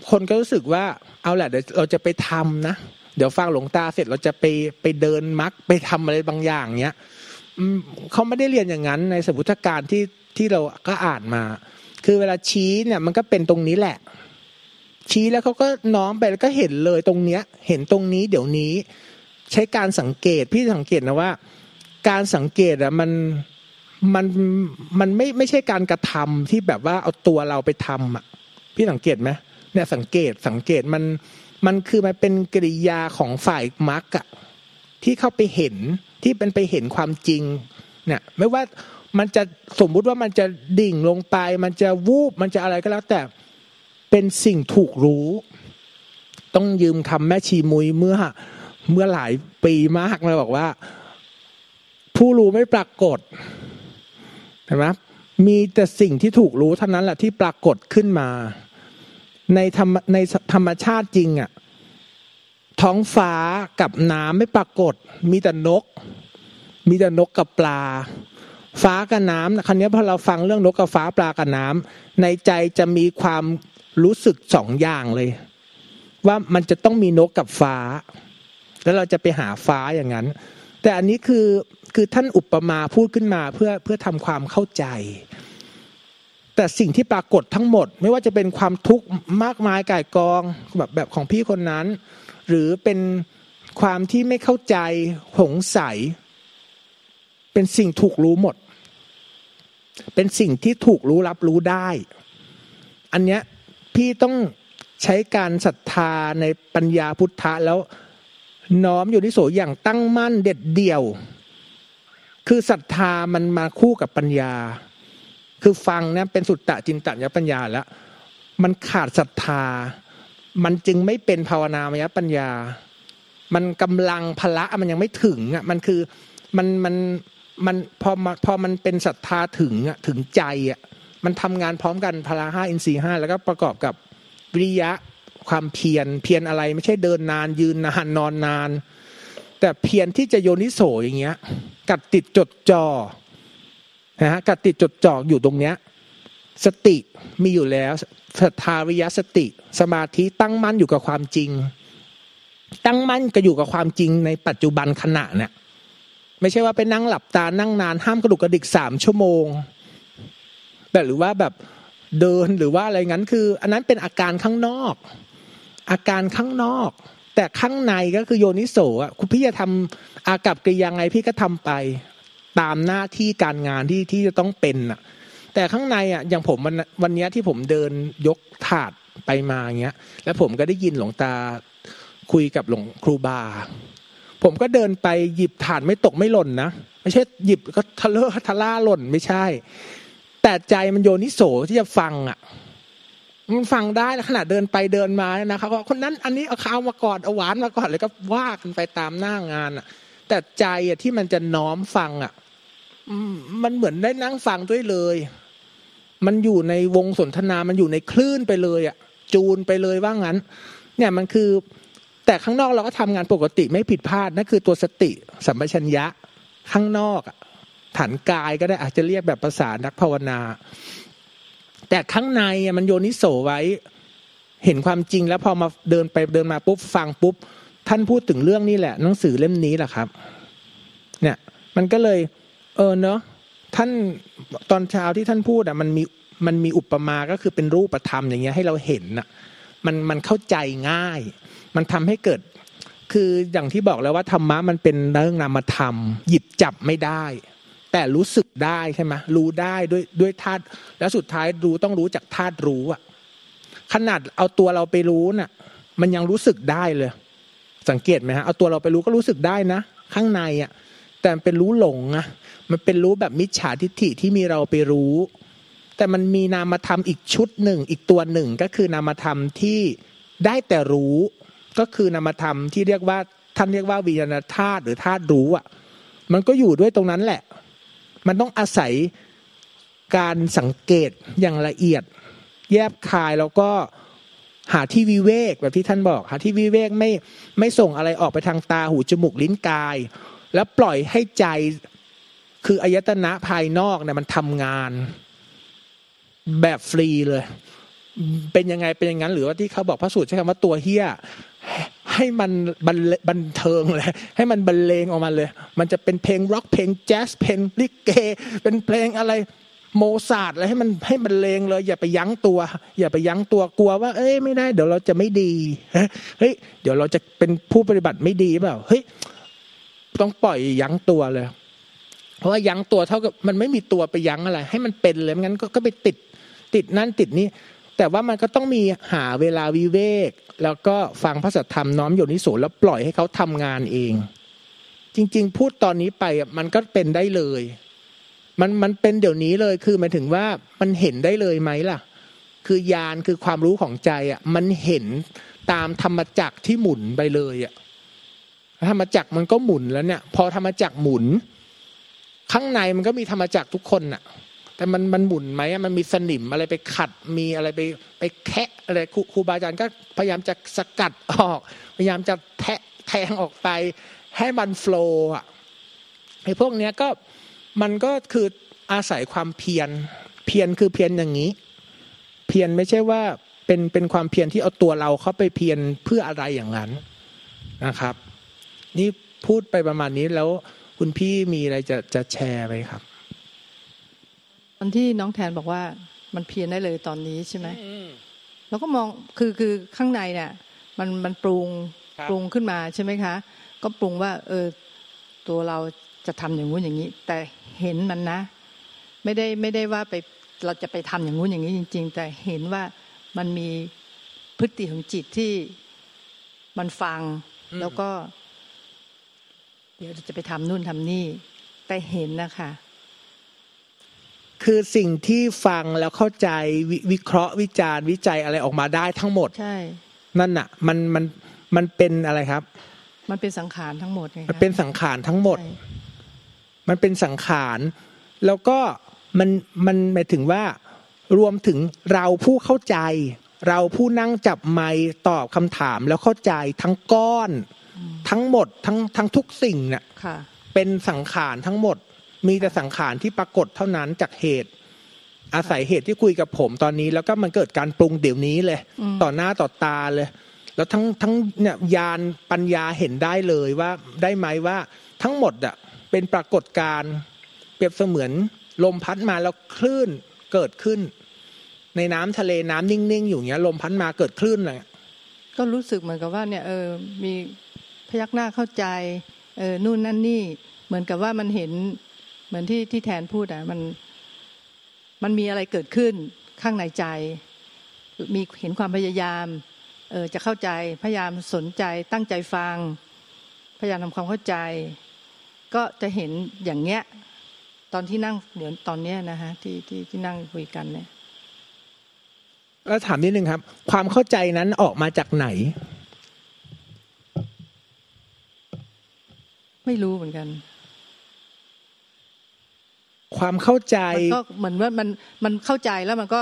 คนก็รู้สึกว่า เอาแหละเดี๋ยวเราจะไปทำนะ เดี๋ยวฟังหลวงตาเสร็จเราจะไปไปเดินมักไปทำอะไรบางอย่างเนี้ยเขาไม่ได้เรียนอย่างนั้นในสมุทการที่ที่เราก็อ่านมา คือเวลาชี้เนี่ยมันก็เป็นตรงนี้แหละ ชี้แล้วเขาก็น้อมไปแล้วก็เห็นเลยตรงเนี้ย เห็นตรงนี้เดี๋ยวนี้ ใช้การสังเกตพี่สังเกตนะว่า การสังเกตอะมันมันมันไม่ไม่ใช่การกระทำที่แบบว่าเอาตัวเราไปทำอะ พี่สังเกตไหมเนี่ยสังเกตสังเกตมัน มันคือมันเป็นกิริยาของฝ่ายมรรคอะที่เข้าไปเห็นที่เป็นไปเห็นความจริงเนี่ยไม่ว่ามันจะสมมุติว่ามันจะดิ่งลงไป มันจะวูบมันจะอะไรก็แล้ว แต่เป็นสิ่งถูกรู้ ต้องยืมคำแม่ชีมุยเมื่อ เมื่อหลายปีมากเลยบอกว่า ผู้รู้ไม่ปรากฏเห็นไหมมีแต่สิ่งที่ถูกรู้เท่านั้นแหละที่ปรากฏขึ้นมา ในธรรมในธรรมชาติจริงอะท้องฟ้ากับน้ำไม่ปรากฏ มีแต่นก มีแต่นกกับปลา ฟ้ากับน้ำครั้นี้พอเราฟังเรื่องนกกับฟ้าปลากับน้ำในใจจะมีความรู้สึกสองอย่างเลย ว่ามันจะต้องมีนกกับฟ้า แล้วเราจะไปหาฟ้าอย่างนั้น แต่อันนี้คือคือท่านอุปมาพูดขึ้นมาเพื่อเพื่อทำความเข้าใจ แต่สิ่งที่ปรากฏทั้งหมด ไม่ว่าจะเป็นความทุกข์มากมายก่ายกองแบบแบบของพี่คนนั้น หรือเป็นความที่ไม่เข้าใจหงสัย เป็นสิ่งถูกรู้หมด เป็นสิ่งที่ถูกรู้รับรู้ได้ อันเนี้ยพี่ต้องใช้การศรัทธาในปัญญาพุทธะแล้วน้อมอยู่ที่โสอย่างตั้งมั่นเด็ดเดี่ยว คือศรัทธามันมาคู่กับปัญญา คือฟังเนี่ยเป็นสุตตะจินตญปัญญาแล้ว มันขาดศรัทธา มันจึงไม่เป็นภาวนามยปัญญา มันกำลังพละมันยังไม่ถึงอะมันคือมันมันมันพอมาพอมันเป็นศรัทธาถึงอะถึงใจอะมันทำงานพร้อมกันพละห้าอินทรีห้าแล้วก็ประกอบกับวิริยะความเพียรเพียรอะไรไม่ใช่เดินนาน ยืนนานนอนนาน แต่เพียรที่จะโยนิโสอย่างเงี้ย กัดติดจดจ่อ นะฮะกัดติดจดจ่ออยู่ตรงเนี้ยสติมีอยู่แล้วศรัทธาวิยสติ สมาธิตั้งมั่นอยู่กับความจริง ตั้งมั่นก็อยู่กับความจริงในปัจจุบันขณะเนี่ยไม่ใช่ว่าไปนั่งหลับตานั่งนานห้ามกระดุกกระดิกสามชั่วโมงแบบหรือว่าแบบเดินหรือว่าอะไรงั้นคือ อันนั้นเป็นอาการข้างนอก อาการข้างนอก แต่ข้างในก็คือโยนิโสอะคุณพี่จะทำอากับกิริยังไงพี่ก็ทำไป ตามหน้าที่การงานที่ที่จะต้องเป็นอะ แต่ข้างในอะอย่างผมวันวันนี้ที่ผมเดินยกถาดไปมาเงี้ย แล้วผมก็ได้ยินหลวงตาคุยกับหลวงครูบา ผมก็เดินไปหยิบฐานไม่ตกไม่หล่นนะไม่ใช่หยิบก็ทะเลาะทะล่าหล่นไม่ใช่ แต่ใจมันโยนิโสที่จะฟังอะมันฟังได้ขณะเดินไปเดินมานะครับคนนั้นอันนี้เอาข้าวมาก่อนเอาหวานมาก่อนเลยก็ว่ากันไปตามหน้างานอะ แต่ใจอะที่มันจะน้อมฟังอะ มันเหมือนได้นั่งฟังด้วยเลย มันอยู่ในวงสนทนา มันอยู่ในคลื่นไปเลยอะจูนไปเลยว่างั้น เนี่ยมันคือ แต่ข้างนอกเราก็ทำงานปกติไม่ผิดพลาดนั่นคือตัวสติสัมปชัญญะข้างนอกฐานกายก็ได้อาจจะเรียกแบบภาษานักภาวนา แต่ข้างในมันโยนิโสไว้ เห็นความจริงแล้วพอมาเดินไปเดินมาปุ๊บฟังปุ๊บ ท่านพูดถึงเรื่องนี้แหละหนังสือเล่มนี้แหละครับ เนี่ย มันก็เลย เออเนาะท่านตอนเช้าที่ท่านพูดอะมันมีมันมีอุปมาก็คือเป็นรูปธรรมอย่างเงี้ยให้เราเห็นอะมันมันเข้าใจง่าย มันทำให้เกิด คืออย่างที่บอกแล้วว่าธรรมะมันเป็นเรื่องนามธรรม หยิบจับไม่ได้ แต่รู้สึกได้ใช่ไหมรู้ได้ด้วยด้วยธาตุแล้วสุดท้ายรู้ต้องรู้จากธาตุรู้อะขนาดเอาตัวเราไปรู้น่ะ มันยังรู้สึกได้เลย สังเกตไหมฮะเอาตัวเราไปรู้ก็รู้สึกได้นะข้างในอะแต่เป็นรู้หลงอะ มันเป็นรู้แบบมิจฉาทิฏฐิที่มีเราไปรู้ แต่มันมีนามธรรมอีกชุดหนึ่ง อีกตัวหนึ่งก็คือนามธรรมที่ได้แต่รู้ ก็คือนามธรรมที่เรียกว่าท่านเรียกว่าวิญญาณธาตุหรือธาตุรู้อะ มันก็อยู่ด้วยตรงนั้นแหละ มันต้องอาศัยการสังเกตอย่างละเอียด แยบคายแล้วก็หาที่วิเวกแบบที่ท่านบอก หาที่วิเวกไม่ไม่ส่งอะไรออกไปทางตาหูจมูกลิ้นกาย แล้วปล่อยให้ใจ คืออายตนะภายนอกเนี่ยมันทำงานแบบฟรีเลย เป็นยังไงเป็นอย่างนั้น หรือว่าที่เขาบอกพระสูตรใช้คำว่าตัวเฮี้ยให้มันบันบันเทิงเลยให้มันบรรเลงออกมาเลย มันจะเป็นเพลงร็อกเพลงแจ๊สเพลงลิเก เป็นเพลงอะไรโมซาร์ทอะไรให้มันให้มันบรรเลงเลย อย่าไปยั้งตัว อย่าไปยั้งตัวกลัวว่า เอ้ยไม่ได้ เดี๋ยวเราจะไม่ดีเฮ้ยเดี๋ยวเราจะเป็นผู้ปฏิบัติไม่ดีเปล่าเฮ้ยต้องปล่อยยั้งตัวเลย เพราะว่ายั้งตัวเท่ากับมันไม่มีตัวไปยั้งอะไร ให้มันเป็นเลยงั้นก็ไปติดติดนั่นติดนี้ แต่ว่ามันก็ต้องมีหาเวลาวิเวก แล้วก็ฟังพระสัทธรรมน้อมโยนิโสแล้วปล่อยให้เขาทำงานเอง จริง ๆ พูดตอนนี้ไปมันก็เป็นได้เลย มันมันเป็นเดี๋ยวนี้เลยคือหมายถึงว่ามันเห็นได้เลยไหมล่ะ คือยานคือความรู้ของใจอะมันเห็นตามธรรมจักรที่หมุนไปเลยอะธรรมจักรมันก็หมุนแล้วเนี่ย พอธรรมจักรหมุน ข้างในมันก็มีธรรมจักรทุกคนน่ะ แต่มันมันหมุนไหมมันมีสนิมอะไรไปขัดมีอะไรไปไปแคะอะไรครูบาอาจารย์ก็พยายามจะสกัดออก พยายามจะแทะแทงออกไป ให้มันโฟล์อะไอ้พวกเนี้ยก็มันก็คืออาศัยความเพียรเพียรคือเพียรอย่างนี้ เพียรไม่ใช่ว่าเป็นเป็นความเพียรที่เอาตัวเราเข้าไปเพียรเพื่ออะไรอย่างนั้นนะครับ นี่พูดไปประมาณนี้แล้ว คุณพี่มีอะไรจะจะแชร์ไหมครับ ตอนที่น้องแทนบอกว่ามันเพียนได้เลยตอนนี้ใช่ไหมเราก็มองคือคือข้างในเนี่ย มันมันปรุงปรุงขึ้นมาใช่ไหมคะ ก็ปรุงว่า เออ ตัวเราจะทำอย่างงู้นอย่างนี้ แต่เห็นมันนะ ไม่ได้ไม่ได้ว่าไปเราจะไปทำอย่างงู้นอย่างนี้จริง ๆ แต่เห็นว่ามันมีพฤติของจิตที่มันฟังแล้วก็ เดี๋ยวจะไปทำนู่นทำนี่ แต่เห็นนะคะคือสิ่งที่ฟังแล้วเข้าใจวิเคราะห์วิจารณ์วิจัยอะไรออกมาได้ทั้งหมด ใช่ นั่นน่ะ มันมันมันเป็นอะไรครับ มันเป็นสังขารทั้งหมดไงมันเป็นสังขารทั้งหมด มันเป็นสังขาร แล้วก็มันมันหมายถึงว่ารวมถึงเราผู้เข้าใจ เราผู้นั่งจับไม้ตอบคำถามแล้วเข้าใจทั้งก้อน ทั้งหมดทั้งทั้งทุกสิ่งเนี่ยเป็นสังขารทั้งหมด มีแต่สังขารที่ปรากฏเท่านั้นจากเหตุ อาศัยเหตุที่คุยกับผมตอนนี้ แล้วก็มันเกิดการปรุงเดี๋ยวนี้เลย ต่อหน้าต่อตาเลย แล้วทั้งทั้งเนี่ยยานปัญญาเห็นได้เลยว่าได้ไหมว่าทั้งหมดอะเป็นปรากฏการเปรียบเสมือนลมพัดมาแล้วคลื่นเกิดขึ้น ในน้ำทะเลน้ำนิ่งๆอยู่เงี้ยลมพัดมาเกิดคลื่นเลยก็รู้สึกเหมือนกับว่าเนี่ยเออมีพ ยักหน้าเข้าใจเออนู่นนั่นนี่ เหมือนกับว่ามันเห็นเหมือนที่ที่แทนพูดอะมันมันมีอะไรเกิดขึ้นข้างในใจ มีเห็นความพยายามเออจะเข้าใจพยายามสนใจตั้งใจฟัง พยายามทำความเข้าใจ ก็จะเห็นอย่างเนี้ยตอนที่นั่งเดี๋ยวตอนเนี้ยนะฮะที่ที่ที่นั่งคุยกันเนี่ยแล้วถามนิดนึงครับ ความเข้าใจนั้นออกมาจากไหน ไม่รู้เหมือนกัน ความเข้าใจก็เหมือนว่ามันมันเข้าใจแล้วมันก็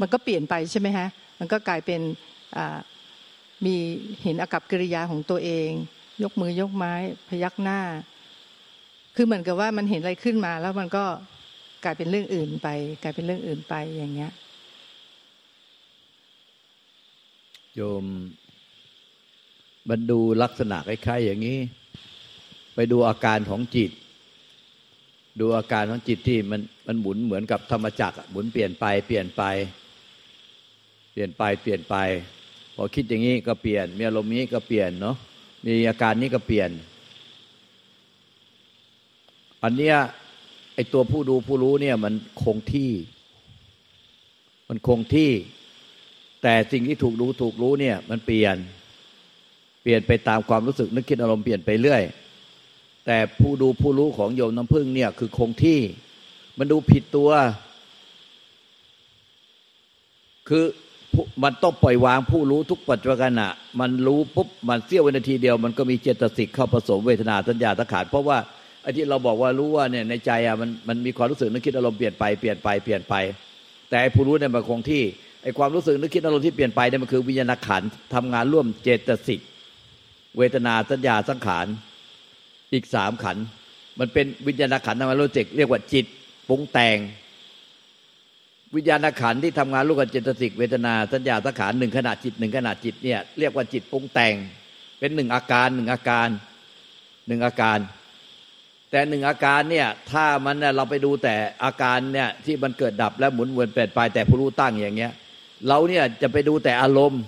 มันก็เปลี่ยนไปใช่ไหมฮะ มันก็กลายเป็นมีเห็นอากับกิริยาของตัวเอง ยกมือยกไม้ พยักหน้า คือเหมือนกับว่ามันเห็นอะไรขึ้นมา แล้วมันก็กลายเป็นเรื่องอื่นไป กลายเป็นเรื่องอื่นไปอย่างเงี้ย โยมมันดูลักษณะคล้ายๆอย่างนี้ ไปดูอาการของจิต ดูอาการของจิตที่มันมันหมุนเหมือนกับธรรมจักรหมุนเปลี่ยนไปเปลี่ยนไป เปลี่ยนไปเปลี่ยนไป พอคิดอย่างนี้ก็เปลี่ยน มีอารมณ์นี้ก็เปลี่ยนเนาะมีอาการนี้ก็เปลี่ยน อันเนี้ยไอตัวผู้ดูผู้รู้เนี่ยมันคงที่ มันคงที่ แต่สิ่งที่ถูกรู้ถูกรู้เนี่ย มันเปลี่ยน เปลี่ยนไปตามความรู้สึกนึกคิดอารมณ์เปลี่ยนไปเรื่อย แต่ผู้ดูผู้รู้ของโยมน้ำพึ่งเนี่ยคือคงที่ มันดูผิดตัว คือมันต้องปล่อยวางผู้รู้ทุกปัจจุบันขณะมันรู้ปุ๊บมันเสี้ยววินาทีเดียว มันก็มีเจตสิกเข้าผสมเวทนาสัญญาสังขารเพราะว่าไอ้ที่เราบอกว่ารู้ว่าเนี่ยในใจอะมันมันมีความรู้สึกนึกคิดอารมณ์เปลี่ยนไปเปลี่ยนไปเปลี่ยนไป แต่ผู้รู้เนี่ยมันคงที่ไอ้ความรู้สึกนึกคิดอารมณ์ที่เปลี่ยนไปเนี่ยมันคือวิญญาณขันธ์ทำงานร่วมเจตสิกเวทนาสัญญาสังขาร อีกสามขัน มันเป็นวิญญาณขันธ์ทำงานร่วมเจตเรียกว่าจิตปรุงแต่ง วิญญาณขันธ์ที่ทำงานร่วมกับเจตสิกเวทนาสัญญาสังขารหนึ่งขณะจิตหนึ่งขณะจิตเนี่ยเรียกว่าจิตปรุงแต่ง เป็นหนึ่งอาการหนึ่งอาการหนึ่งอาการ แต่หนึ่งอาการเนี่ยถ้ามันเนี่ยเราไปดูแต่อาการเนี่ยที่มันเกิดดับและหมุนวนเปลี่ยนไปแต่ผู้รู้ตั้งอย่างเงี้ย เราเนี่ยจะไปดูแต่อารมณ์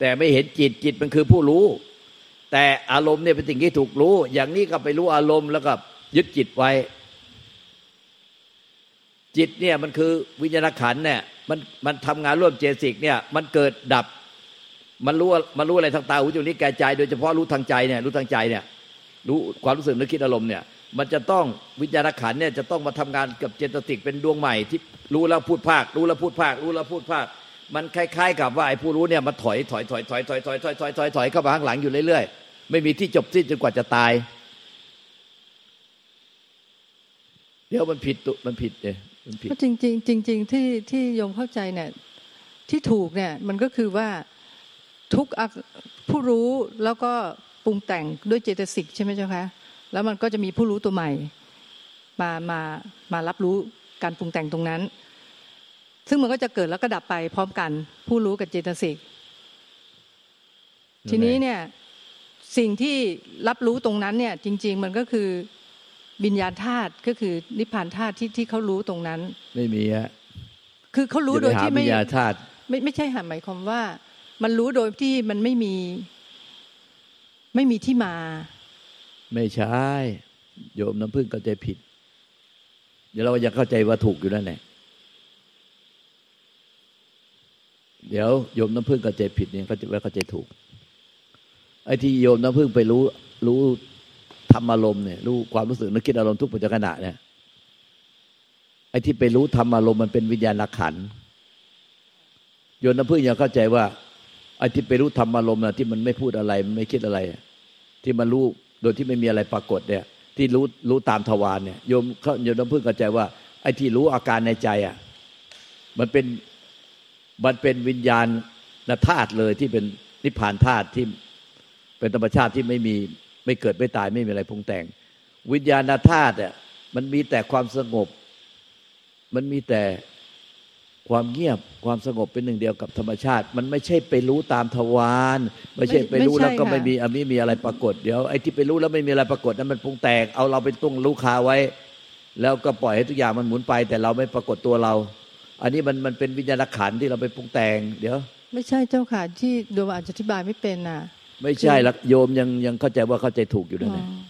แต่ไม่เห็นจิตจิตมันคือผู้รู้ แต่อารมณ์เนี่ยเป็นสิ่งที่ถูกรู้ อย่างนี้ก็ไปรู้อารมณ์แล้วก็ยึดจิตไว้ จิตเนี่ยมันคือวิญญาณขันเนี่ยมันมันทำงานร่วมเจตสิกเนี่ย มันเกิดดับ มันรู้มันรู้อะไรทางตาหูจมูกนิ้วกายใจ โดยเฉพาะรู้ทางใจเนี่ยรู้ทางใจเนี่ย รู้ความรู้สึกนึกคิดอารมณ์เนี่ยมันจะต้องวิญญาณขันเนี่ยจะต้องมาทำงานกับเจตสิกเป็นดวงใหม่ที่รู้แล้วพูดภาค รู้แล้วพูดภาค รู้แล้วพูดภาค มันคล้าย ๆ กับว่าไอ้ผู้รู้เนี่ยมันถอยถอยถอยถอยถอยถอยถอยถอยถอยถอยเข้ามาข้างหลังอยู่เรื่อยๆ ไม่มีที่จบสิ้นจนกว่าจะตาย เดี๋ยวมันผิดตุมันผิดเนี่ยมันผิดก็จริงจริงๆจริงๆที่ที่โยมเข้าใจเนี่ยที่ถูกเนี่ยมันก็คือว่าทุกอาผู้รู้แล้วก็ปรุงแต่งด้วยเจตสิกใช่ไหมเจ้าคะแล้วมันก็จะมีผู้รู้ตัวใหม่ มามามารับรู้การปรุงแต่งตรงนั้น ซึ่งมันก็จะเกิดแล้วก็ดับไปพร้อมกัน ผู้รู้กับเจตสิกทีนี้เนี่ย สิ่งที่รับรู้ตรงนั้นเนี่ยจริง ๆ มันก็คือวิญญาณธาตุก็คือนิพพานธาตุที่ที่เขารู้ตรงนั้น ไม่มีฮะคือเขารู้โดยอย่าปที่หาไม่วิญญาณธาตุไม่ไม่ใช่หมายความว่า มันรู้โดยที่มันไม่มี ไม่มีที่มา ไม่ใช่โยมน้ำพึ่งเข้าใจผิด เดี๋ยวเรายังเข้าใจว่าถูกอยู่นั่นแหละเดี๋ยวโยมน้ำพึ่งเข้าใจผิดเนี่ยเขาจะว่าเข้าใจถูก ไอ้ที่โยมน้ำพึ่งไปรู้รู้ธรรมอารมณ์เนี่ยรู้ความรู้สึกนึกคิดอารมณ์ทุกปัจจุบันขณะเนี่ยไอ้ที่ไปรู้ธรรมอารมณ์มันเป็นวิญญาณขันโยมน้ำพึ่งยังเข้าใจว่าไอ้ที่ไปรู้ธรรมอารมณ์น่ะที่มันไม่พูดอะไรมันไม่คิดอะไร ที่มันรู้โดยที่ไม่มีอะไรปรากฏเนี่ย ที่รู้รู้ตามทวารเนี่ยโยมเขาโยมน้ำพึ่งเข้าใจว่า ไอ้ที่รู้อาการในใจอะมันเป็นมันเป็นวิญญาณธาตุเลยที่เป็นนิพพานธาตุที่ เป็นธรรมชาติที่ไม่มีไม่เกิดไม่ตายไม่มีอะไรปรุงแต่ง วิญญาณธาตุอะมันมีแต่ความสงบ มันมีแต่ความเงียบความสงบเป็นหนึ่งเดียวกับธรรมชาติ มันไม่ใช่ไปรู้ตามทวารไม่ใช่ไปรู้ไม่ใช่แล้วก็ค่ะไม่มีอันนี้มีอะไรปรากฏเดี๋ยวไอ้ที่ไปรู้แล้วไม่มีอะไรปรากฏนั้นมันปรุงแต่งเอาเราไปต้องรู้คาไว้ แล้วก็ปล่อยให้ทุกอย่างมันหมุนไป แต่เราไม่ปรากฏตัวเรา อันนี้มันมันเป็นวิญญาณขันธ์ที่เราไปปรุงแต่ง เดี๋ยว ไม่ใช่เจ้าค่ะที่โยมอาจจะอธิบายไม่เป็นน่ะ ไม่ใช่ละโยมยังยังเข้าใจว่าเข้าใจถูกอยู่นั่นแหละอ๋อ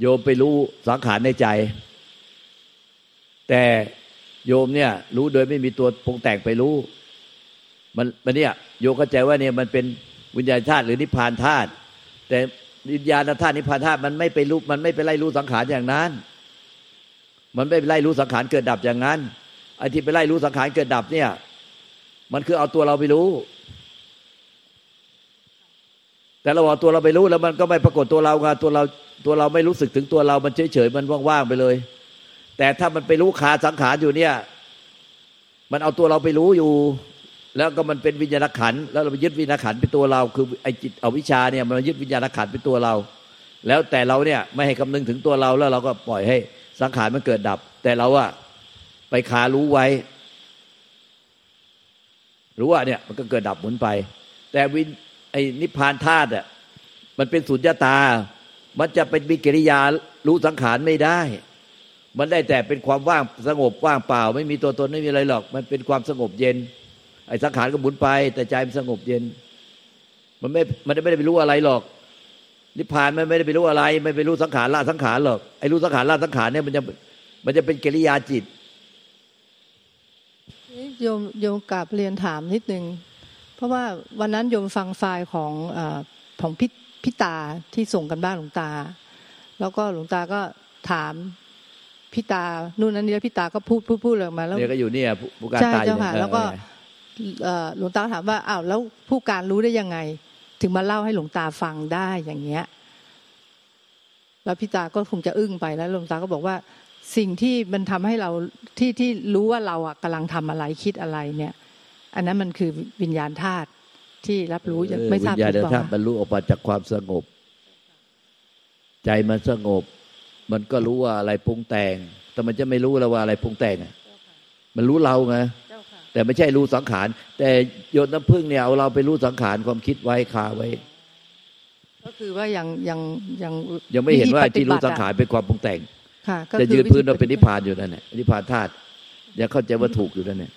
โยมไปรู้สังขารในใจ แต่โยมเนี่ย รู้โดยไม่มีตัวปรุงแต่งไปรู้ มันมันเนี่ยโยมเข้าใจว่าเนี่ยมันเป็นวิญญาณธาตุหรือนิพพานธาตุแต่วิญญาณธาตุนิพพานธาตุมันไม่ไปรู้มันไม่ไปไล่รู้สังขารอย่างนั้น มันไม่ไปไล่รู้สังขารเกิดดับอย่างนั้นไอ้ที่ไปไล่รู้สังขารเกิดดับเนี่ย มันคือเอาตัวเราไปรู้ แต่เราเอาตัวเราไปรู้แล้วมันก็ไม่ปรากฏตัวเราไงตัวเราตัวเราไม่รู้สึกถึงตัวเรา มันเฉยๆมันว่างๆไปเลย แต่ถ้ามันไปรู้คาสังขารอยู่เนี่ย มันเอาตัวเราไปรู้อยู่ แล้วก็มันเป็นวิญญาณขันแล้วเราไปยึดวิญญาณขันเป็นตัวเรา คือไอจิตเอาวิชาเนี่ยมันยึดวิญญาณขันเป็นตัวเรา แล้วแต่เราเนี่ยไม่ให้คำนึงถึงตัวเราแล้วเราก็ปล่อยให้สังขารมันเกิดดับ แต่เราอะไปคารู้ไว้ รู้ว่าเนี่ยมันก็เกิดดับหมุนไป แต่วิ ไอ้นิพพานธาตุอะมันเป็นสุญญตา มันจะเป็นมีกิริยารู้สังขารไม่ได้ มันได้แต่เป็นความว่างสงบว่างเปล่า ไม่มีตัวตนไม่มีอะไรหรอก มันเป็นความสงบเย็น ไอ้สังขารก็หมุนไป แต่ใจมันสงบเย็น มันไม่มันไม่ได้ไปรู้อะไรหรอกนิพพานมันไม่ได้ไปรู้อะไร ไม่ไปรู้สังขารละสังขารหรอกไอ้รู้สังขารละสังขารเนี่ยมันจะมันจะเป็นกิริยาจิตโยมโยมกลับเรียนถามนิดนึง ราะว่าวันนั้นโยมฟังไฟล์ของเออของพิพิตาที่ส่งกันบ้านหลวงตา แล้วก็หลวงตาก็ถามพี่ตานู่นนั่นนี่แล้วพี่ตาก็พูดพูดพูดออกมาแล้วเนี่ยก็อยู่เนี่ยผู้ผู้การใช่ตายอยู่เจ้าค่ะเนี่ยแล้วก็เออเอ่อหลวงตาถามว่าอ้าวแล้วผู้การรู้ได้ยังไง ถึงมาเล่าให้หลวงตาฟังได้อย่างเงี้ย แล้วพี่ตาก็คงจะอึ้งไปแล้วหลวงตาก็บอกว่า สิ่งที่มันทำให้เราที่ที่รู้ว่าเราอะกำลังทำอะไรคิดอะไรเนี่ย อันนั้นมันคือวิญญาณธาตุที่รับรู้เออไม่ทราบวิญญาณถูกเปล่าธาตุบรรลุออกมาจากความสงบ ใจมันสงบ มันก็รู้ว่าอะไรปรุงแต่ง แต่มันจะไม่รู้แล้วว่าอะไรปรุงแต่งอะมันรู้เราไงเจ้าค่ะแต่ไม่ใช่รู้สังขาร แต่โยนน้ำพึ่งเนี่ยเอาเราไปรู้สังขารความคิดไว้คาไว้ ก็คือว่ายังยังยังยังไม่เห็นว่าวิธีที่รู้ปฏิบัติสังขารเป็นความปรุงแต่งค่ะก็จะคือยืนพื้นเราเป็นวิธีนิพพานอยู่นั่นแหละนิพพานธาตุยังเข้าใจว่าถูกอยู่นั่นแหละ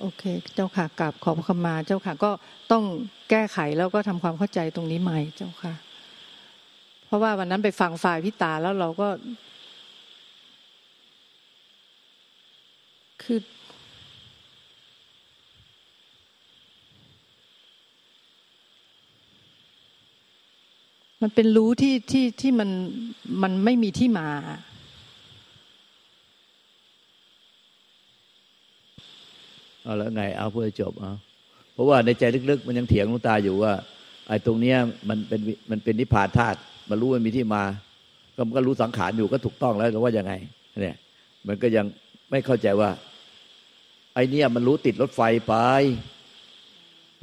โอเค เจ้าค่ะกราบขอบขมาเจ้าค่ะ ก็ต้องแก้ไขแล้วก็ทำความเข้าใจตรงนี้ใหม่เจ้าค่ะ เพราะว่าวันนั้นไปฟังฝ่ายพี่ตาแล้วเราก็ คือมันเป็นรู้ที่ที่ที่มันมันไม่มีที่มา เอาแล้วไงเอาเพื่อจบเอาเพราะว่าในใจลึกๆ มันยังเถียงลวงตาอยู่ว่าไอ้ตรงเนี้ยมันเป็นมันเป็นนิพพานธาตุมันรู้มันมีที่มา ก็มันก็รู้สังขารอยู่ก็ถูกต้องแล้วแต่ว่ายังไงเนี่ย มันก็ยังไม่เข้าใจว่า ไอ้เนี่ยมันรู้ติดรถไฟไป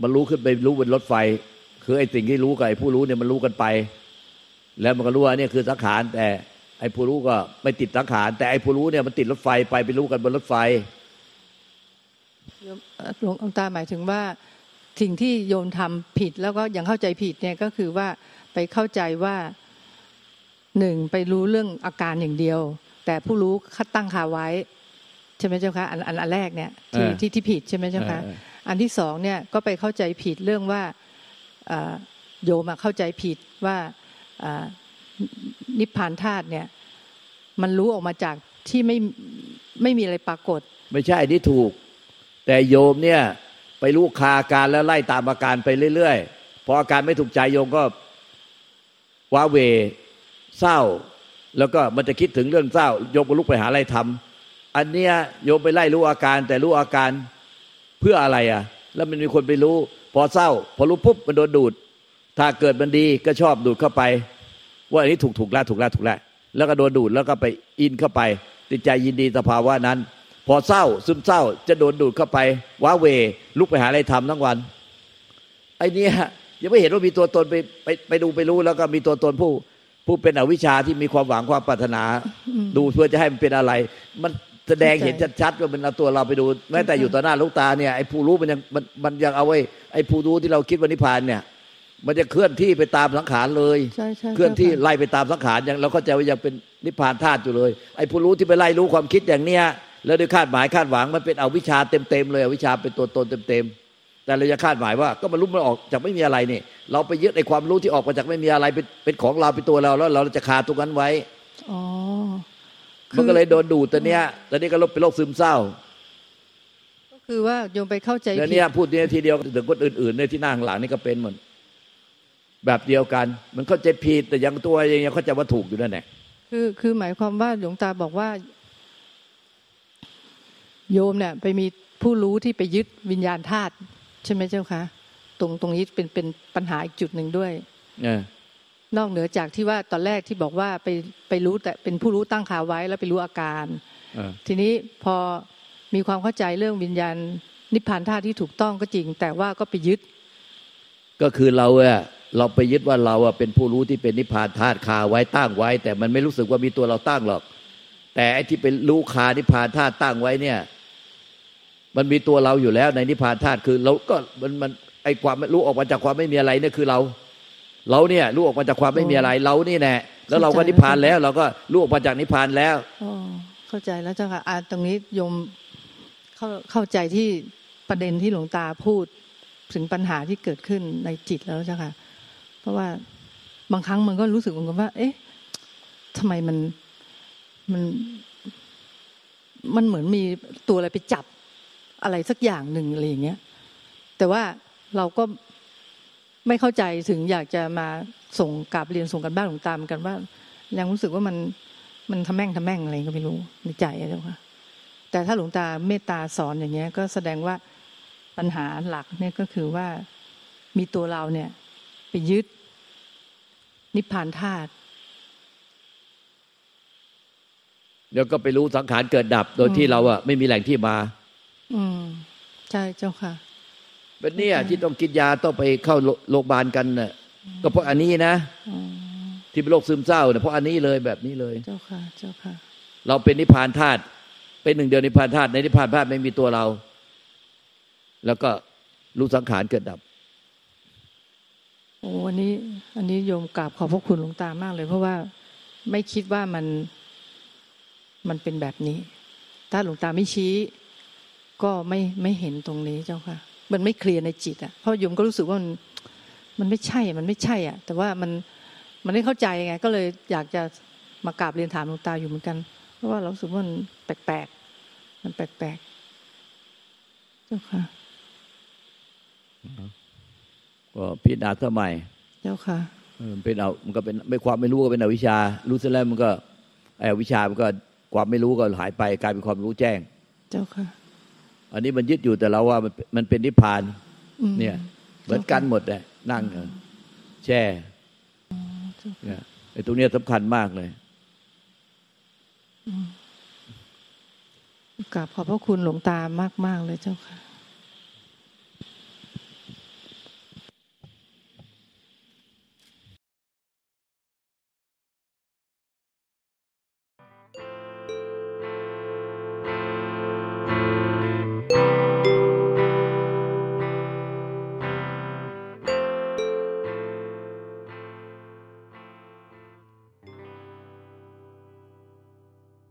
มันรู้ขึ้นไปรู้บนรถไฟ คือไอ้สิ่งที่รู้กับไอ้ผู้รู้เนี่ยมันรู้กันไป แล้วมันก็รู้ว่าเนี่ยคือสังขารแต่ไอ้ผู้รู้ก็ไม่ติดสังขารแต่ไอ้ผู้รู้เนี่ยมันติดรถไฟไปไปรู้กันบนรถไฟ หลวงองค์ตาหมายถึงว่าสิ่งที่โยมทำผิดแล้วก็ยังเข้าใจผิดเนี่ยก็คือว่าไปเข้าใจว่าหนึ่งไปรู้เรื่องอาการอย่างเดียว แต่ผู้รู้คัดตั้งคาไว้ ใช่ไหมเจ้าคะอันอันอันแรกเนี่ยที่เออที่ที่ผิดใช่ไหมเจ้าคะเออเอออันที่สองเนี่ยก็ไปเข้าใจผิดเรื่องว่าเอ่อโยมอะเข้าใจผิดว่าเอ่อนิพพานธาตุเนี่ย มันรู้ออกมาจากที่ไม่ไม่มีอะไรปรากฏ ไม่ใช่อันนี้ถูก แต่โยมเนี่ยไปรู้คาอาการแล้วไล่ตามอาการไปเรื่อยๆ พออาการไม่ถูกใจโยมก็ว้าเวเศร้า แล้วก็มันจะคิดถึงเรื่องเศร้า โยมก็ลุกไปหาอะไรทำอันเนี้ยโยมไปไล่รู้อาการ แต่รู้อาการเพื่ออะไรอะ แล้วมันมีคนไปรู้ พอเศร้า พอรู้ปุ๊บมันโดนดูด ถ้าเกิดมันดีก็ชอบดูดเข้าไป ว่าอันนี้ถูกถูกแล้วถูกแล้วถูกแล้วแล้วก็โดนดูดแล้วก็ไปอินเข้าไป ติดใจยินดีสภาวะนั้น พอเศร้าซึมเศร้า จะโดนดูดเข้าไปว้าเหวลุกไปหาอะไรทำทั้งวัน ไอ้เนี่ยยังไม่เห็นว่ามีตัวตนไปไปไปดูไปรู้แล้วก็มีตัวตนผู้ ผู้เป็นอวิชชาที่มีความหวังความปรารถนา ดูเพื่อจะให้มันเป็นอะไร มันแสดงเห็นชัดๆว่ามันเอาตัวเราไปดูแม้แต่อยู่ต่อหน้าลูกตาเนี่ยไอ้ผู้รู้มันยังมันมันยังเอาไว้ไอ้ผู้รู้ที่เราคิดว่านิพพานเนี่ย มันจะเคลื่อนที่ไปตามสังขารเลยใช่ใช่เคลื่อนที่ใช่ค่ะไล่ไปตามสังขารยังเราเข้าใจว่ายังเป็นนิพพานธาตุอยู่เลย ไอ้ผู้รู้ที่ไปไล่รู้ความคิดอย่างเนี้ย แล้วด้วยคาดหมายคาดหวังมันเป็นเอาวิชาเต็มๆเลยอวิชาเป็นตัวตนเต็มๆแต่เราจะคาดหมายว่าก็มันรู้มันออกจากไม่มีอะไรนี่ เราไปยึดไอ้ความรู้ที่ออกมาจากไม่มีอะไรเป็นเป็นของเราเป็นตัวเราแล้วเราจะคาตรงนั้นไว้อ๋อมันก็เลยโดนดูดตอนเนี้ยตอนนี้ก็ลบเป็นโรคซึมเศร้า ก็คือว่าโยมไปเข้าใจแล้วผิเนี่ยดพูดเนี่ยทีเดียวถึงคนอื่นๆในยที่นั่งข้างหลังนี่ก็เป็นหมดแบบเดียวกัน มันเข้าใจผิดแต่ยังตัวเองยังเข้าใจว่าถูกอยู่นั่นแหละคือคือหมายความว่าหลวงตาบอกว่า โยมเนี่ยไปมีผู้รู้ที่ไปยึดวิญญาณธาตุใช่ไหมเจ้าคะตรงตรงนี้เป็นเป็นปัญหาอีกจุดหนึ่งด้วยเนี่ยนอกเหนือจากที่ว่าตอนแรกที่บอกว่าไปไปรู้แต่เป็นผู้รู้ตั้งขาไว้แล้วไปรู้อาการเออทีนี้พอมีความเข้าใจเรื่องวิญญาณนิพพานธาตุที่ถูกต้องก็จริง แต่ว่าก็ไปยึด ก็คือเราอะเราไปยึดว่าเราอะเป็นผู้รู้ที่เป็นนิพพานธาตุคาไว้ตั้งไว้ แต่มันไม่รู้สึกว่ามีตัวเราตั้งหรอก แต่ไอ้ที่เป็นรู้คานิพพานธาตุตั้งไว้เนี่ย มันมีตัวเราอยู่แล้วในนิพพานธาตุคือเราก็มันมันไอ้ความรู้ออกมาจากความไม่มีอะไรเนี่ยคือเรา เราเนี่ยรู้ออกมาจากความไม่มีอะไรเรานี่แน่แล้วเราก็นิพพานแล้ว เราก็รู้ออกมาจากนิพพานแล้วอ๋อเข้าใจแล้วเจ้าค่ะอ่าตรงนี้โยมเข้าเข้าใจที่ประเด็นที่หลวงตาพูดถึงปัญหาที่เกิดขึ้นในจิตแล้วเจ้าค่ะ เพราะว่าบางครั้งมันก็รู้สึกเหมือนกันว่า เอ๊ะทำไมมันมัน มันเหมือนมีตัวอะไรไปจับ อะไรสักอย่างหนึ่งอะไรอย่างเงี้ย แต่ว่าเราก็ไม่เข้าใจถึงอยากจะมาส่งกราบเรียนส่งกันบ้านหลวงตาเหมือนกันว่า ยังรู้สึกว่ามันมันทำแม่งทำแม่งอะไรก็ไม่รู้ในใจอะเจ้าค่ะแต่ถ้าหลวงตาเมตตาสอนอย่างเงี้ย ก็แสดงว่าปัญหาหลักเนี่ยก็คือว่ามีตัวเราเนี่ยไปยึดนิพพานธาตุเดี๋ยวก็ไปรู้สังขารเกิดดับ โดยที่เราอะไม่มีแหล่งที่มา อืมใช่เจ้าค่ะเป็นเนี่ยเข้าใจที่ต้องกินยาต้องไปเข้าโรโรงพยาบาลกันน่ะ ก็เพราะอันนี้นะอืมที่เป็นโรคซึมเศร้าเนี่ยเพราะอันนี้เลยแบบนี้เลย เจ้าค่ะ เจ้าค่ะ เราเป็นนิพพานธาตุเป็นหนึ่งเดียวนิพพานธาตุในนิพพานธาตุไม่มีตัวเรา แล้วก็รู้สังขารเกิดดับโอ้อันนี้ อันนี้โยมกราบขอบพระคุณหลวงตามากเลย เพราะว่าไม่คิดว่ามันมันเป็นแบบนี้ ถ้าหลวงตาไม่ชี้ ก็ไม่ไม่เห็นตรงนี้เจ้าค่ะ มันไม่เคลียร์ในจิตอะเพราะโยมก็รู้สึกว่ามันมันไม่ใช่มันไม่ใช่อะ แต่ว่ามันมันไม่เข้าใจไง ก็เลยอยากจะมากราบเรียนถามหลวงตาอยู่เหมือนกัน เพราะว่าเรารู้สึกว่ามันแปลกๆมันแปลกๆเจ้าค่ะก็พิจารณาสมัยเจ้าค่ะเออเป็นเอามันก็เป็นไม่ความไม่รู้ก็เป็นอวิชชารู้เสร็จแล้วมันก็ไอ้อวิชชามันก็ความไม่รู้ก็หายไปกลายเป็นความรู้แจ้ง เจ้าค่ะ อันนี้มันยึดอยู่แต่เราว่ามันมันเป็นนิพพานอืมเนี่ยเหมือนกันหมดเลยนั่งเออแช่เนี่ยไอ้ตรงเนี้ยสำคัญมากเลยกราบขอบพระคุณหลวงตามากๆเลยเจ้าค่ะ